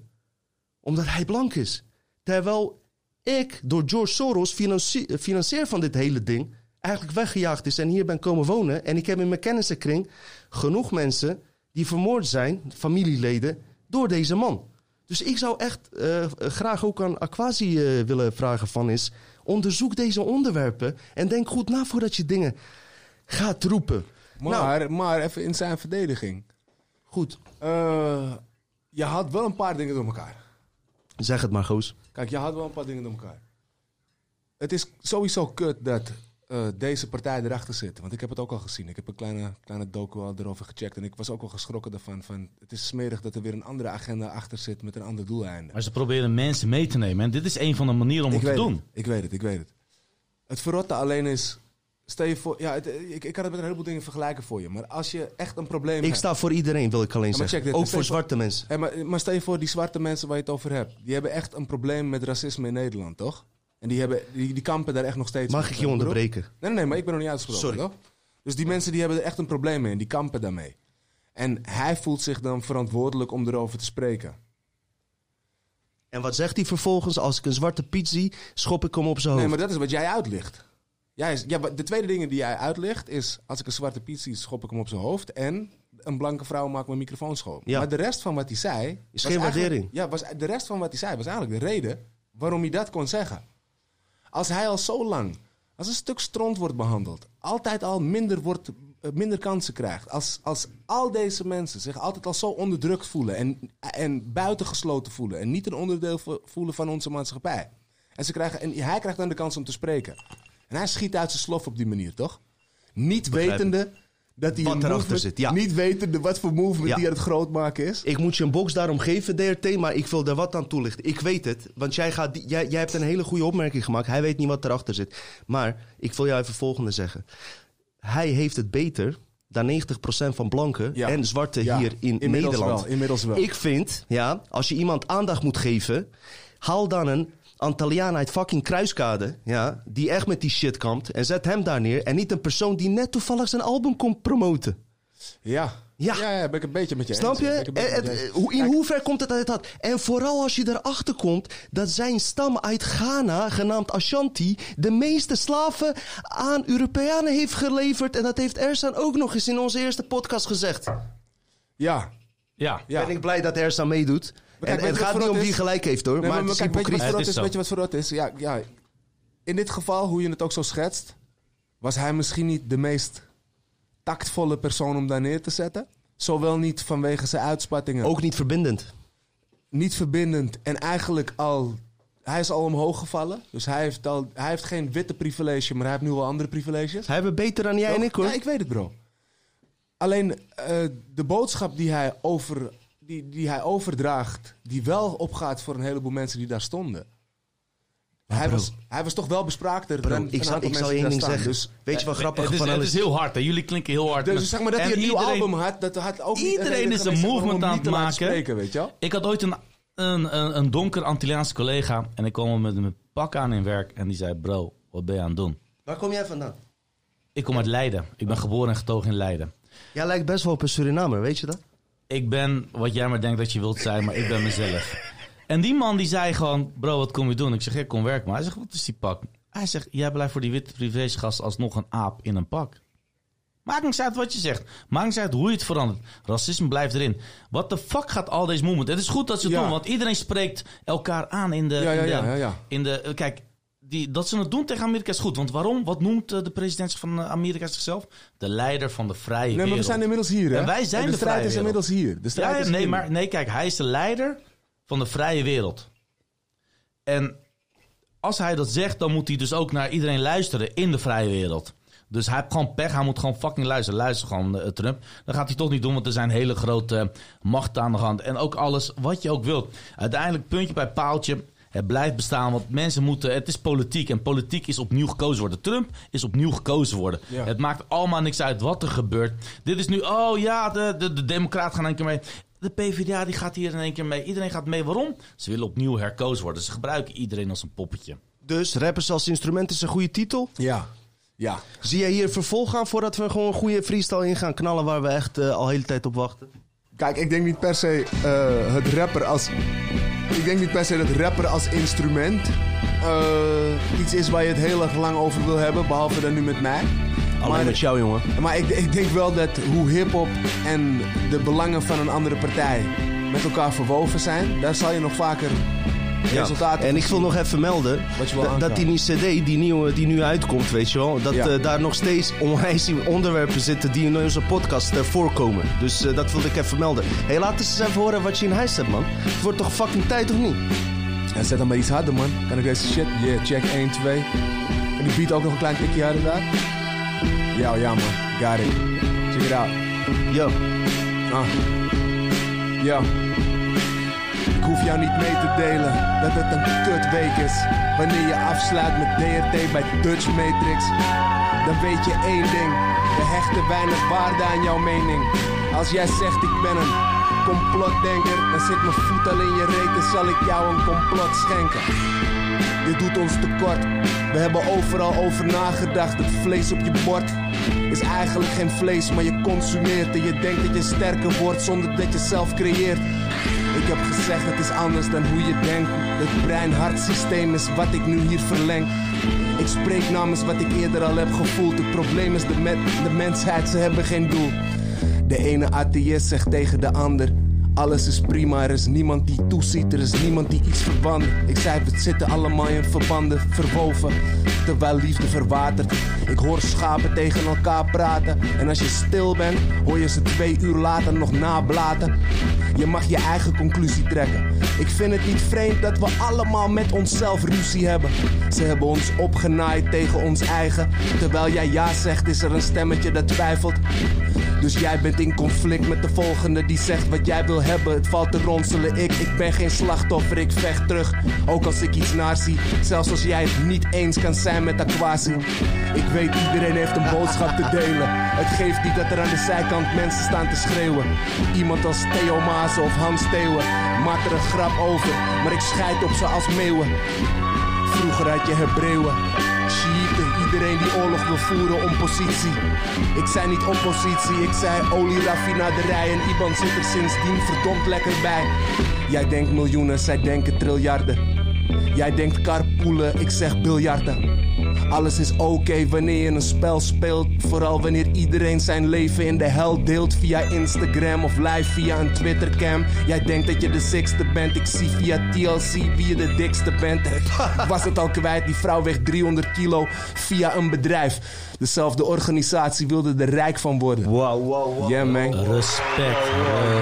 omdat hij blank is? Terwijl ik door George Soros financie- financier van dit hele ding eigenlijk weggejaagd is en hier ben komen wonen. En ik heb in mijn kennissenkring genoeg mensen die vermoord zijn, familieleden, door deze man. Dus ik zou echt eh, graag ook aan Aquasi eh, willen vragen van is... onderzoek deze onderwerpen en denk goed na voordat je dingen gaat roepen. Maar, Nou, maar even in zijn verdediging. goed. Eh, je had wel een paar dingen door elkaar. Zeg het maar, Goos. Kijk, je had wel een paar dingen door elkaar. Het is sowieso kut dat eh, deze partij erachter zit. Want ik heb het ook al gezien. Ik heb een kleine, kleine docu al erover gecheckt. En ik was ook al geschrokken ervan. Van, het is smerig dat er weer een andere agenda achter zit met een ander doeleinde. Maar ze proberen mensen mee te nemen. En dit is een van de manieren om ik het te doen. Het, ik weet het, ik weet het. Het verrotte alleen is... stel je voor, ja, het- ik, ik kan het met een heleboel dingen vergelijken voor je. Maar als je echt een probleem Ik hebt. sta voor iedereen, wil ik alleen Ja, zeggen. dit. Ook voor je zwarte mensen. Maar, maar stel je voor, die zwarte mensen waar je het over hebt, die hebben echt een probleem met racisme in Nederland, toch? En die, hebben, die, die kampen daar echt nog steeds Mag ik je bedoel- onderbreken? Nee, nee, nee, maar ik ben nog niet uitgesproken, Sorry. toch? Dus die mensen die hebben er echt een probleem mee en die kampen daarmee. En hij voelt zich dan verantwoordelijk om erover te spreken. En wat zegt hij vervolgens? Als ik een zwarte Piet zie, schop ik hem op zijn hoofd. Nee, maar dat is wat jij uitlicht. Ja, wat- de tweede dingen die jij uitlicht is... als ik een zwarte piet zie, schop ik hem op zijn hoofd... en een blanke vrouw maakt mijn microfoon schoon. Ja. Maar de rest van wat hij zei... Is geen waardering. Ja, was, de rest van wat hij zei was eigenlijk de reden... waarom hij dat kon zeggen. Als hij al zo lang als een stuk stront wordt behandeld... altijd al minder, wordt, eh, minder kansen krijgt... Als, als al deze mensen zich altijd al zo onderdrukt voelen... en, en buitengesloten voelen... en niet een onderdeel vo- voelen van onze maatschappij... En, ze krijgen, en hij krijgt dan de kans om te spreken. En hij schiet uit zijn slof op die manier, toch? Niet wetende dat hij Wat erachter zit, ja. Niet wetende wat voor movement Ja. die aan het groot maken is. Ik moet je een box daarom geven, DRT, maar ik wil daar wat aan toelichten. Ik weet het, want jij, gaat, jij, jij hebt een hele goede opmerking gemaakt. Hij weet niet wat erachter zit. Maar ik wil jou even het volgende zeggen. Hij heeft het beter dan 90% van blanken Ja. en zwarte Ja, hier in inmiddels Nederland. wel, inmiddels wel. Ik vind, ja, als je iemand aandacht moet geven, haal dan een Antilliaan uit fucking Kruiskade, ja, die echt met die shit kampt, en zet hem daar neer. En niet een persoon die net toevallig zijn album komt promoten. Ja. Ja. ja, ja, ben ik een beetje met je Snap je? Ben ik een beetje En- met je en- eens. hoe- in hoever komt het uit dat? En vooral als je erachter komt dat zijn stam uit Ghana, genaamd Ashanti, de meeste slaven aan Europeanen heeft geleverd. En dat heeft Ersan ook nog eens in onze eerste podcast gezegd. Ja, Ja. ja. Ben ik blij dat Ersan meedoet. En het gaat niet om wie gelijk heeft hoor, Nee, maar, het is kijk, weet je wat is. Weet je wat verrot is? Ja, ja, in dit geval, hoe je het ook zo schetst, was hij misschien niet de meest tactvolle persoon om daar neer te zetten. Zowel niet vanwege zijn uitspattingen, Ook niet verbindend. niet verbindend en eigenlijk al. Hij is al omhoog gevallen. Dus hij heeft, al, hij heeft geen witte privilege, maar hij heeft nu wel andere privileges. Hij heeft beter dan jij en ik hoor. Ja, ik weet het, bro. Alleen eh, de boodschap die hij, over, die, die hij overdraagt, die wel opgaat voor een heleboel mensen die daar stonden. Hij bro. was, hij was toch wel bespraakter Bro, dan ik een zal, ik zal één ding zeggen. Dus, Weet je wat grappig het, is, van het is heel hard, hè? Jullie klinken heel hard. dus zeg maar dat En hij een nieuw iedereen- album had, dat had ook niet Iedereen is een movement aan het maken. Spreken, weet je? Ik had ooit een, een, een, een donker Antilliaanse collega en ik kwam met mijn pak aan in werk en die zei: Bro, wat ben je aan het doen? Waar kom jij vandaan? Ik kom uit Leiden. Ik ben geboren en getogen in Leiden. Jij lijkt best wel op een Surinamer, weet je dat? Ik ben wat jij maar denkt dat je wilt zijn, maar ik ben mezelf. En die man die zei gewoon: Bro, wat kom je doen? Ik zeg: Ik kom werken. Maar hij zegt: Wat is die pak? Hij zegt: Jij blijft voor die witte privégast alsnog een aap in een pak. Maakt niks uit wat je zegt. Maakt niks uit hoe je het verandert. Racisme blijft erin. Wat de fuck gaat al deze movement? Het is goed dat ze het Ja. doen, want iedereen spreekt elkaar aan in de. Ja, ja, in de. In de kijk, die, dat ze het doen tegen Amerika is goed. Want waarom? Wat noemt eh, de president van eh, Amerika zichzelf? De leider van de vrije Nee, maar we wereld. zijn inmiddels hier, hè? En wij zijn de, de strijd is wereld. inmiddels hier. De strijd Ja, is nee, hier. maar nee, kijk, hij is de leider van de vrije wereld. En als hij dat zegt, dan moet hij dus ook naar iedereen luisteren in de vrije wereld. Dus hij heeft gewoon pech, hij moet gewoon fucking luisteren. Luister gewoon, eh, Trump. Dat gaat hij toch niet doen, want er zijn hele grote machten aan de hand. En ook alles wat je ook wilt. Uiteindelijk, puntje bij paaltje, het blijft bestaan. Want mensen moeten, het is politiek. En politiek is opnieuw gekozen worden. Trump is opnieuw gekozen worden. Ja. Het maakt allemaal niks uit wat er gebeurt. Dit is nu, oh ja, de, de, de Democraten gaan een keer mee. De PvdA die gaat hier in één keer mee. Iedereen gaat mee. Waarom? Ze willen opnieuw herkozen worden. Ze gebruiken iedereen als een poppetje. Dus rappers als instrument is een goede titel. Ja, ja. Zie jij hier vervolg aan voordat we gewoon een goede freestyle in gaan knallen waar we echt eh, al de hele tijd op wachten? Kijk, ik denk niet per se eh, het rapper als. Ik denk niet per se dat rapper als instrument eh, iets is waar je het heel erg lang over wil hebben, behalve dan nu met mij. Alleen Maar- met jou, jongen. Maar ik, ik denk wel dat hoe hip-hop en de belangen van een andere partij met elkaar verwoven zijn, daar zal je nog vaker resultaten En ik wil nog even melden dat, die nieuwe CD die, nieuwe, die nu uitkomt, weet je wel, dat eh, daar nog steeds onwijs onderwerpen zitten die in onze podcast eh, voorkomen. Dus eh, dat wilde ik even melden. Hé, hey, laat eens even horen wat je in huis hebt, man. Het wordt toch fucking tijd, of niet? Ja, zet dan maar iets harder, man. Kan ik deze shit? Yeah, check 1, 2. En die beat ook nog een klein tikje harder daar. Ja, ja, man. Got it. Check it out. Yo. Ah. Ja. Hoef jou niet mee te delen dat het een kutweek is. Wanneer je afsluit met DRT bij Dutch Matrix, dan weet je één ding. We hechten weinig waarde aan jouw mening. Als jij zegt ik ben een complotdenker, dan zit mijn voet al in je reet en zal ik jou een complot schenken. Dit doet ons tekort. We hebben overal over nagedacht. Het vlees op je bord is eigenlijk geen vlees, maar je consumeert. En je denkt dat je sterker wordt zonder dat je zelf creëert. Ik heb gezegd, het is anders dan hoe je denkt. Het brein-hart systeem is wat ik nu hier verleng. Ik spreek namens wat ik eerder al heb gevoeld. Het probleem is de, met, de mensheid, ze hebben geen doel. De ene atheïst zegt tegen de ander. Alles is prima, er is niemand die toeziet, er is niemand die iets verband. Ik zei, we zitten allemaal in verbanden, verwoven, terwijl liefde verwatert. Ik hoor schapen tegen elkaar praten. En als je stil bent, hoor je ze twee uur later nog nablaten. Je mag je eigen conclusie trekken. Ik vind het niet vreemd dat we allemaal met onszelf ruzie hebben. Ze hebben ons opgenaaid tegen ons eigen. Terwijl jij ja zegt, is er een stemmetje dat twijfelt. Dus jij bent in conflict met de volgende die zegt wat jij wil hebben. Het valt te ronselen, ik, ik ben geen slachtoffer, ik vecht terug. Ook als ik iets naar zie, zelfs als jij het niet eens kan zijn met Aquasi. Ik weet, iedereen heeft een boodschap te delen. Het geeft niet dat er aan de zijkant mensen staan te schreeuwen. Iemand als Theo Maas of Hans Theeuwen maakt er een grap over, maar ik scheid op ze als meeuwen. Vroeger had je Hebreeuwen, Shiiten, iedereen die oorlog wil voeren om positie. Ik zei niet oppositie, ik zei olieraffinaderij en Iban zit er sindsdien verdomd lekker bij. Jij denkt miljoenen, zij denken triljarden. Jij denkt carpoolen, ik zeg biljarten. Alles is oké wanneer je een spel speelt. Vooral wanneer iedereen zijn leven in de hel deelt. Via Instagram of live via een Twittercam. Jij denkt dat je de sixte bent. Ik zie via TLC wie je de dikste bent. Ik was het al kwijt, die vrouw weegt 300 kilo. Via een bedrijf. Dezelfde organisatie wilde er rijk van worden. Wow, wow, wow. Yeah, man. Respect,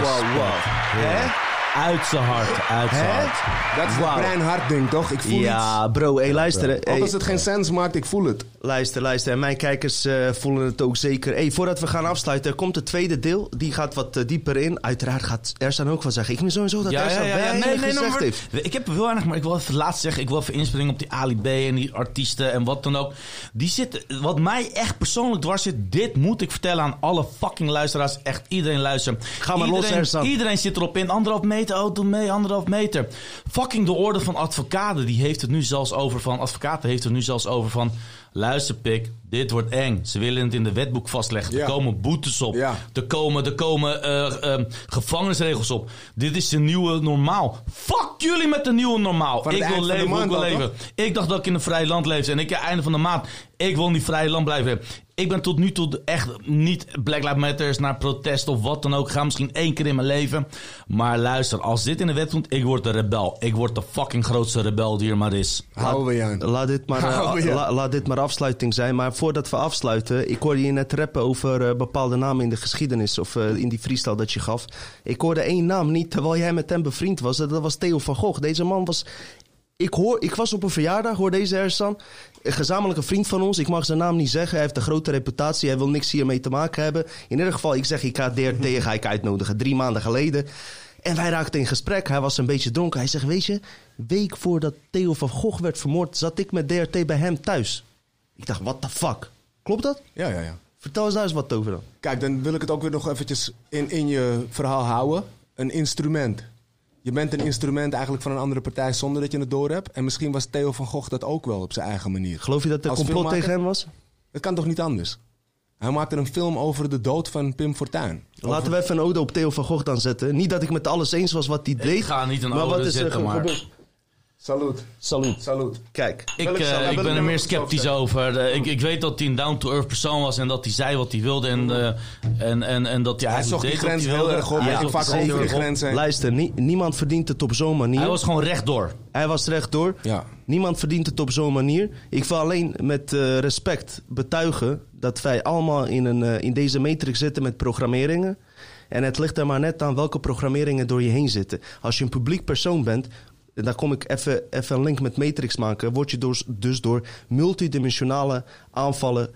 respect. Hè? Uit zijn hart, uit zijn Hè? hart. Dat is Wauw. het brein-hart ding, toch? Ik voel iets. Ja, bro, hey, luister. hè. Ook Hey, als het geen sens maakt, ik voel het. Luister, luister. En mijn kijkers eh, voelen het ook zeker. Hey, voordat we gaan afsluiten, er komt het tweede deel. Die gaat wat eh, dieper in. Uiteraard gaat Ersan ook van zeggen. Ik vind sowieso dat Ersan weinig gezegd maar- heeft. Ik heb heel weinig, maar ik wil even laatst zeggen. Ik wil even inspringen op die Ali B en die artiesten en wat dan ook. Die zitten, wat mij echt persoonlijk dwars zit. Dit moet ik vertellen aan alle fucking luisteraars. Echt iedereen luisteren. Ga maar los, iedereen, Ersan. Iedereen zit erop in. Anderhalf meter, oh doe mee, anderhalf meter. Fucking de orde van advocaten. Die heeft het nu zelfs over van, advocaten heeft het nu zelfs over van... Luister pik, dit wordt eng. Ze willen het in de wetboek vastleggen. Ja. Er komen boetes op. Ja. Er komen, er komen eh, eh, gevangenisregels op. Dit is de nieuwe normaal. Fuck jullie met de nieuwe normaal. Van ik wil leven ik wil leven. Ik dacht dat ik in een vrij land leefde. En ik aan het einde van de maand. Ik wil in die vrije land blijven. Ik ben tot nu toe echt niet Black Lives Matters naar protest of wat dan ook. Ik ga misschien één keer in mijn leven. Maar luister, als dit in de wet komt, ik word de rebel. Ik word de fucking grootste rebel die er maar is. Houden we je aan. Laat dit, maar, eh, la- laat dit maar afsluiting zijn. Maar voordat we afsluiten, ik hoorde je net rappen over eh, bepaalde namen in de geschiedenis. Of eh, in die freestyle dat je gaf. Ik hoorde één naam niet terwijl jij met hem bevriend was. Dat was Theo van Gogh. Deze man was. Ik, hoor, ik was op een verjaardag, hoor deze Ersan. Een gezamenlijke vriend van ons. Ik mag zijn naam niet zeggen. Hij heeft een grote reputatie. Hij wil niks hiermee te maken hebben. In ieder geval, ik zeg, ik ga DRT ga ik uitnodigen. Drie maanden geleden. En wij raakten in gesprek. Hij was een beetje dronken. Hij zegt, weet je, week voordat Theo van Gogh werd vermoord... zat ik met DRT bij hem thuis. Ik dacht, what the fuck? Klopt dat? Ja, ja, ja. Vertel eens daar eens wat over dan. Kijk, dan wil ik het ook weer nog eventjes in, in je verhaal houden. Een instrument. Je bent een instrument eigenlijk van een andere partij zonder dat je het door hebt. En misschien was Theo van Gogh dat ook wel op zijn eigen manier. Geloof je dat er Als complot tegen hem was? Het kan toch niet anders? Hij maakte een film over de dood van Pim Fortuyn. Laten we even een ode op Theo van Gogh dan zetten. Niet dat ik met alles eens was wat hij deed. ga niet een maar ode wat is er zetten, ge- maar- gebeurd? Salut. Salut. Salut. Kijk. Ik, eh, ik ben er meer sceptisch over. Ik, ik weet dat hij een down-to-earth persoon was en dat hij zei wat hij wilde. En, eh, en, en, en dat hij Hij zocht die deed wat grens hij heel wilde. erg op. Hij vaak over die grens heen. Luister, nie- niemand verdient het op zo'n manier. Hij was gewoon rechtdoor. Hij was rechtdoor. Ja. Niemand verdient het op zo'n manier. Ik wil alleen met eh, respect betuigen dat wij allemaal in, een, in deze matrix zitten met programmeringen. En het ligt er maar net aan welke programmeringen door je heen zitten. Als je een publiek persoon bent, en daar kom ik even, even een link met Matrix maken, word je dus, dus door multidimensionale aanvallen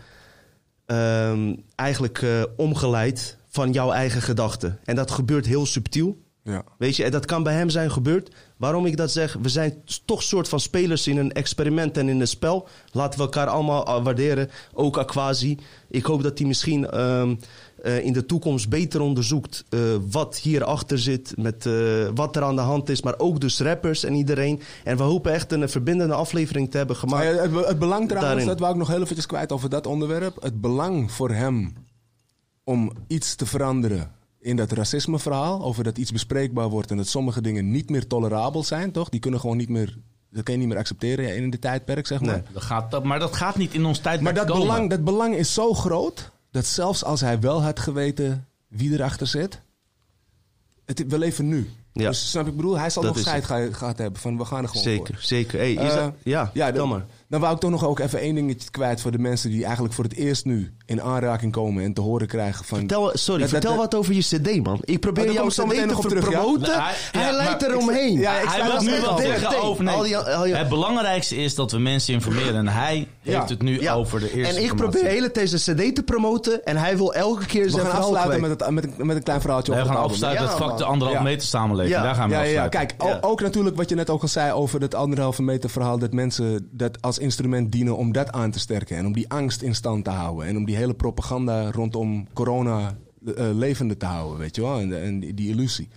ehm, eigenlijk eh, omgeleid van jouw eigen gedachten. En dat gebeurt heel subtiel. Ja. Weet je, en dat kan bij hem zijn gebeurd. Waarom ik dat zeg, we zijn toch soort van spelers in een experiment en in een spel. Laten we elkaar allemaal eh, waarderen, ook Aquasi. Ik hoop dat hij misschien ehm, eh, in de toekomst beter onderzoekt eh, wat hierachter zit, met eh, wat er aan de hand is, maar ook dus rappers en iedereen. En we hopen echt een verbindende aflevering te hebben gemaakt. Het, het belang trouwens, Daarin. dat wou ik nog heel eventjes kwijt over dat onderwerp. Het belang voor hem om iets te veranderen in dat racismeverhaal. Over dat iets bespreekbaar wordt en dat sommige dingen niet meer tolerabel zijn, toch? Die kunnen gewoon niet meer, dat kan je niet meer accepteren ja, in dit tijdperk, zeg maar. Nee. Dat gaat, maar dat gaat niet in ons tijd Maar dat belang, dat belang is zo groot dat zelfs als hij wel had geweten wie erachter zit, het, we leven nu. Ja. Dus snap ik bedoel, hij zal Dat nog scheid ge- gehad hebben van we gaan er gewoon Zeker, voor. zeker. Hey, is Eh, dat- ja, ja dan, maar. dan wou ik toch nog ook even één dingetje kwijt voor de mensen die eigenlijk voor het eerst nu in aanraking komen en te horen krijgen van. Vertel, sorry, dat- vertel dat- wat over je cd, man. Ik probeer daar jouw cd meteen te nog op ver- terug, ja. promoten. Nee, hij- ja, leidt eromheen. Ja, ik hij wil nu wel op zeggen Ding, over... Nee, al die- al die- het belangrijkste is dat we mensen informeren. En hij Ja. heeft het nu Ja. over de eerste En ik probeer de hele tijd zijn cd te promoten en hij wil elke keer We zijn gaan afsluiten met, het, met, een, met een klein verhaaltje we over gaan het album. afsluiten Ja, het vak de anderhalf Ja. meter samenleving. Ja. Daar gaan we Ja, ja, ja, afsluiten. kijk, ook natuurlijk wat je net ook al zei over het anderhalve meter verhaal. Dat mensen dat als instrument dienen om dat aan te sterken. En om die angst in stand te houden. En om die hele propaganda rondom corona eh, levende te houden, weet je wel. En, en die, die illusie.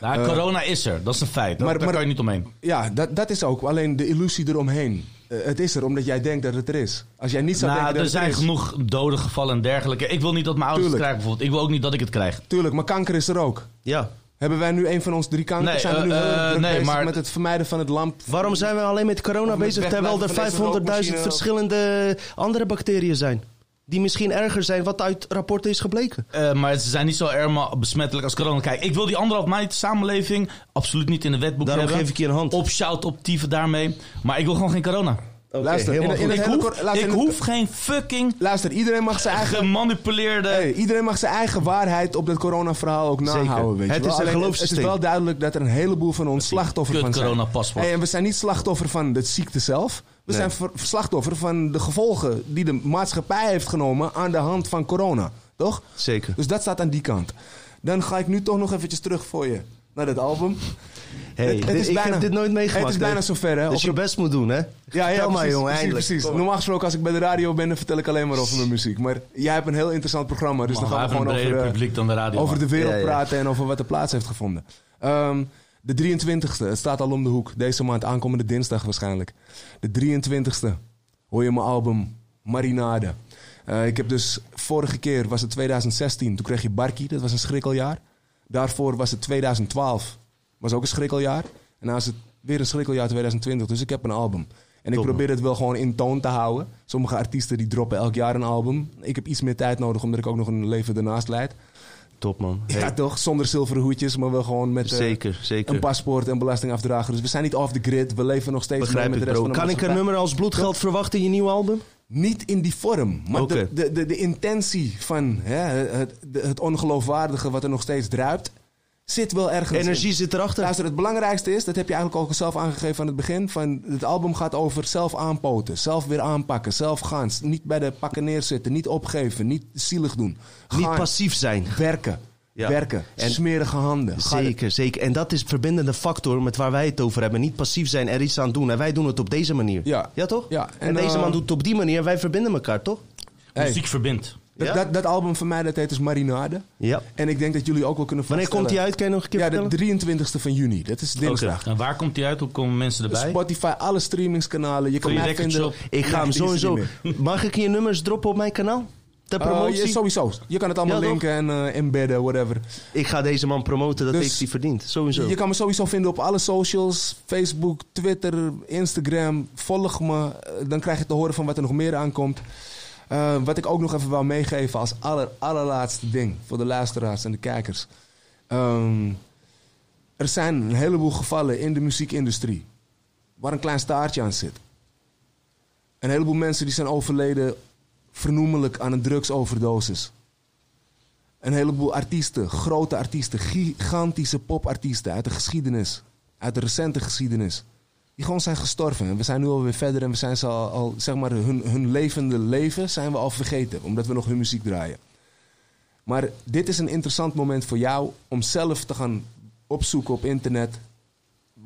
Nou, corona is er, dat is een feit. Dat, maar- daar maar- kan je niet omheen. Ja, dat, dat is ook. Alleen de illusie eromheen. Eh, het is er omdat jij denkt dat het er is. Als jij niet zou Nou, denken er dat het zijn er is. genoeg doden gevallen en dergelijke. Ik wil niet dat mijn ouders het krijgen bijvoorbeeld. Ik wil ook niet dat ik het krijg. Tuurlijk, maar kanker is er ook. Ja. Hebben wij nu een van ons drie kanker? Nee, zijn we nu eh, heel erg eh, druk nee, bezig maar- met het vermijden van het lamp? Waarom zijn we alleen met corona met bezig terwijl er wegblijven van deze 500.000 rookmachine? verschillende andere bacteriën zijn? Die misschien erger zijn wat uit rapporten is gebleken. Eh, maar ze zijn niet zo erg besmettelijk als corona. Kijk, ik wil die anderhalf meter samenleving absoluut niet in de wetboek Daarom hebben. geef ik je een hand. Op shout, op tieven daarmee. Maar ik wil gewoon geen corona. Luister, helemaal in- Ik hele hoef, luister, ik geen fucking Luister, iedereen mag zijn eigen... gemanipuleerde... Hey, iedereen mag zijn eigen waarheid op dat corona-verhaal ook Zeker. nahouden. Weet Het wel. is Alleen, geloofssysteem. Het is wel duidelijk dat er een heleboel van ons slachtoffer van zijn. coronapaspoort. Hey, en we zijn niet slachtoffer van de ziekte zelf. We Nee. zijn slachtoffer van de gevolgen die de maatschappij heeft genomen aan de hand van corona. Toch? Zeker. Dus dat staat aan die kant. Dan ga ik nu toch nog eventjes terug voor je naar dat album. Hey, Het- het dit- is ik bijna- heb dit nooit meegemaakt. het is bijna zover, hè? Dus je best moet doen, hè? Ja, ja, Vertel maar, precies, jongen, precies, eindelijk. precies. Normaal gesproken, als ik bij de radio ben, dan vertel ik alleen maar over mijn muziek. Maar jij hebt een heel interessant programma, dus dan gaan we gewoon een over, eh, publiek dan de radio. over de wereld Ja, ja. praten en over wat er plaats heeft gevonden. Ehm, de 23ste, het staat al om de hoek. Deze maand, aankomende dinsdag waarschijnlijk. De 23ste hoor je mijn album Marinade. Eh, ik heb dus, vorige keer was het 2016, toen kreeg je Barkie, dat was een schrikkeljaar. Daarvoor was het 2012, was ook een schrikkeljaar. En nu is het weer een schrikkeljaar 2020, dus ik heb een album. En ik probeer het wel gewoon in toon te houden. Sommige artiesten die droppen elk jaar een album. Ik heb iets meer tijd nodig, omdat ik ook nog een leven ernaast leid. Top, man. Ja, toch? Zonder zilveren hoedjes, maar wel gewoon met eh, Zeker, zeker. een paspoort en belastingafdrager. Dus we zijn niet off the grid. We leven nog steeds mee Begrijp met de rest bro. van de Kan ik een nummer als bloedgeld verwachten in je nieuwe album? Niet in die vorm. Maar de, de, de, de intentie van hè, het, de- het ongeloofwaardige wat er nog steeds druipt, zit wel ergens Energie in. zit erachter. Luister, het belangrijkste is, dat heb je eigenlijk ook zelf aangegeven aan het begin, van het album gaat over zelf aanpoten, zelf weer aanpakken, zelf gaan. Niet bij de pakken neerzitten, niet opgeven, niet zielig doen. Niet passief zijn. Werken. Ja. Werken. En- Smerige handen. Zeker, zeker. En dat is de verbindende factor met waar wij het over hebben. Niet passief zijn, er iets aan doen. En wij doen het op deze manier. Ja. Ja, toch? Ja, En, en, deze eh, man doet het op die manier. Wij verbinden elkaar, toch? Hey. Muziek verbindt. Dat, Ja? dat, dat album van mij, dat heet dus Marinade. Ja. En ik denk dat jullie ook wel kunnen Wanneer komt die uit? Kan je nog een keer Ja, de vertellen? 23e van juni. Dat is dinsdag. En waar komt die uit? Hoe komen mensen erbij? Spotify, alle streamingskanalen. Je kan mij vinden. Shop. Ik ga Ja, hem sowieso... Mag ik je nummers droppen op mijn kanaal? Ter meer. promotie? Sowieso. Je kan het allemaal Ja, linken en eh, embedden, whatever. ik ga deze man promoten, dat Dus- heeft hij verdiend. Sowieso. Je kan me sowieso vinden op alle socials. Facebook, Twitter, Instagram. Volg me. eh, Dan krijg je te horen van wat er nog meer aankomt. Eh, wat ik ook nog even wou meegeven als aller, allerlaatste ding voor de luisteraars en de kijkers. Ehm, er zijn een heleboel gevallen in de muziekindustrie waar een klein staartje aan zit. Een heleboel mensen die zijn overleden vernoemelijk aan een drugsoverdosis. Een heleboel artiesten, grote artiesten, gigantische popartiesten uit de geschiedenis, uit de recente geschiedenis, die gewoon zijn gestorven. En we zijn nu alweer verder en we zijn ze al, al zeg maar, hun, hun levende leven zijn we al vergeten, omdat we nog hun muziek draaien. Maar dit is een interessant moment voor jou om zelf te gaan opzoeken op internet.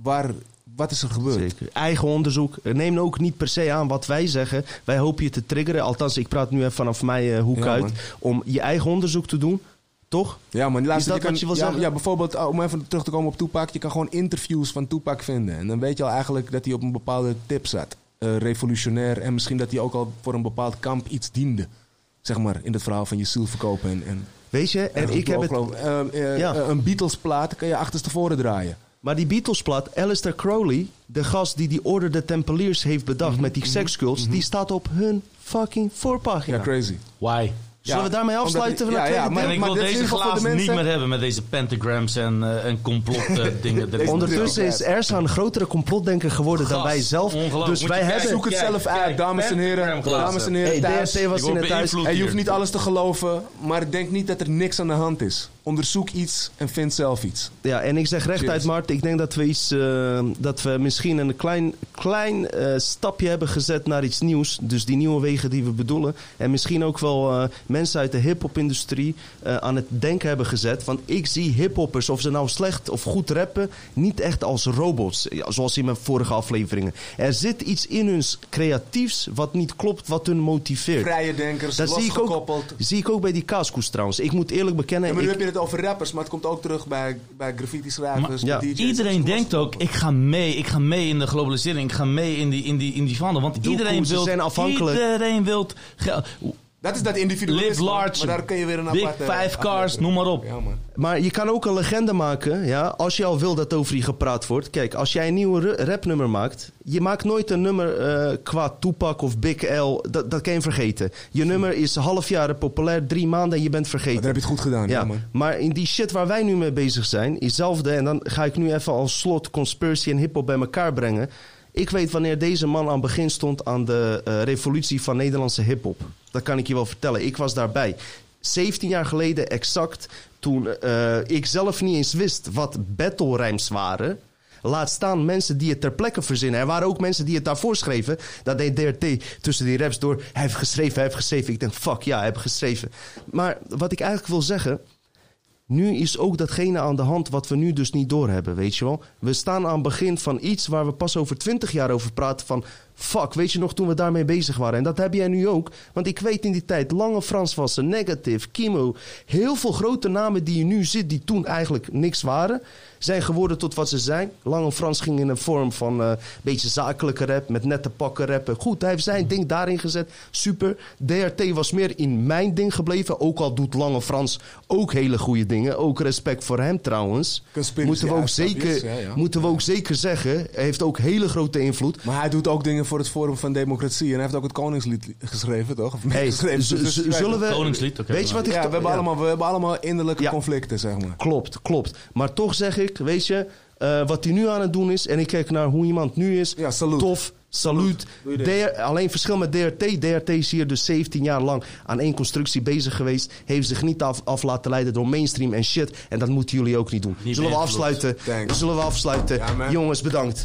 Waar, wat is er gebeurd? Zeker. Eigen onderzoek. Neem ook niet per se aan wat wij zeggen. Wij hopen je te triggeren. Althans, ik praat nu even vanaf mijn eh, hoek Ja, uit. Om je eigen onderzoek te doen. Toch? Ja, maar luister, dat je kan, wat je wil ja, zeggen? ja, bijvoorbeeld, uh, om even terug te komen op Tupac. Je kan gewoon interviews van Tupac vinden. En dan weet je al eigenlijk dat hij op een bepaalde tip zat. Eh, revolutionair. En misschien dat hij ook al voor een bepaald kamp iets diende. Zeg maar, in het verhaal van je ziel verkopen. En, en, Weet je? En ik heb het... Eh, eh, Ja. Een Beatles plaat kan je achterstevoren draaien. Maar die Beatles-plaat, Alistair Crowley, de gast die die Orde der Tempeliers heeft bedacht Mhm, met die sekscults, die staat op hun fucking voorpagina. Ja, crazy. Why? Zullen Ja, we daarmee afsluiten van ja, ja, maar-? En ik wil deze de glazen niet meer hebben met deze pentagrams en, eh en complot eh, dingen erin. Deze- Ondertussen is Ersa een grotere complotdenker geworden dan wij zelf. Dus wij hebben... Zoek het Kijk, zelf kijk, uit, dames en heren. Dames en heren Hey, thuis. Was Je in het thuis. En je hoeft niet alles te geloven, maar denk niet dat er niks aan de hand is. Onderzoek iets en vind zelf iets. Ja, en ik zeg rechtuit. Mart. Ik denk dat we, iets, eh, dat we misschien een klein, klein eh, stapje hebben gezet naar iets nieuws. Dus die nieuwe wegen die we bedoelen. En misschien ook wel eh, mensen uit de hip-hop-industrie aan het denken hebben gezet. Want ik zie hip-hoppers, of ze nou slecht of goed rappen, niet echt als robots. Zoals in mijn vorige afleveringen. Er zit iets in hun creatiefs wat niet klopt, wat hun motiveert. Vrije denkers, Dat zie ik, ook, zie ik ook bij die kaaskoes trouwens. Ik moet eerlijk bekennen. Ja, het over rappers, maar het komt ook terug bij, bij graffiti-schrijvers, ja. DJ's. Iedereen denkt ook, ik ga mee, ik ga mee in de globalisering, ik ga mee in die, in die, in die verandering. Want iedereen wil, zijn afhankelijk. iedereen wil geld. Dat is dat individualisme. Live large, maar daar kun je weer een big aparte five cars, noem maar op. Ja, man. Maar je kan ook een legende maken, ja, als je al wil dat over je gepraat wordt. Kijk, als jij een nieuwe rapnummer maakt, je maakt nooit een nummer eh, qua Tupac of Big L, dat, dat kan je vergeten. Je nummer is half jaar populair, drie maanden en je bent vergeten. Maar dan heb je het goed gedaan, ja, man. maar in die shit waar wij nu mee bezig zijn, hetzelfde, en dan ga ik nu even als slot conspiracy en hip-hop bij elkaar brengen. Ik weet wanneer deze man aan het begin stond aan de eh, revolutie van Nederlandse hip-hop. Dat kan ik je wel vertellen. Ik was daarbij. 17 jaar geleden exact, toen eh, ik zelf niet eens wist wat battle rhymes waren. Laat staan mensen die het ter plekke verzinnen. Er waren ook mensen die het daarvoor schreven. Dat deed DRT tussen die raps door. Hij heeft geschreven, hij heeft geschreven. Ik denk, fuck ja, hij heeft geschreven. Maar wat ik eigenlijk wil zeggen. Nu is ook datgene aan de hand wat we nu dus niet doorhebben, weet je wel. We staan aan het begin van iets waar we pas over twintig jaar over praten van... Fuck, weet je nog toen we daarmee bezig waren? En dat heb jij nu ook. Want ik weet in die tijd, Lange Frans was er, Negative, Kimo... Heel veel grote namen die je nu ziet, die toen eigenlijk niks waren... zijn geworden tot wat ze zijn. Lange Frans ging in een vorm van een beetje zakelijke rap... met nette pakken rappen. Goed, hij heeft zijn ding daarin gezet. Super. DRT was meer in mijn ding gebleven. Ook al doet Lange Frans ook hele goede dingen. Ook respect voor hem trouwens. Conspiracy Moeten we, ook zeker, ja, ja. moeten we ook zeker zeggen. Hij heeft ook hele grote invloed. Maar hij doet ook dingen voor het Forum van Democratie. En hij heeft ook het Koningslied geschreven, toch? Of Hey, Dus zullen we, Koningslied, oké. weet je wat ik... Ja, we hebben, ja. Allemaal, we hebben allemaal innerlijke Ja. conflicten, zeg maar. Klopt, klopt. Maar toch zeg ik, weet je, eh, wat hij nu aan het doen is... en ik kijk naar hoe iemand nu is... Ja, salut. Tof, dit. DR alleen verschil met DRT. DRT is hier dus 17 jaar lang aan één constructie bezig geweest. Heeft zich niet af, af laten leiden door mainstream en shit. En dat moeten jullie ook niet doen. Niet Zullen we afsluiten? Thanks. Zullen we afsluiten? Ja. Jongens, bedankt.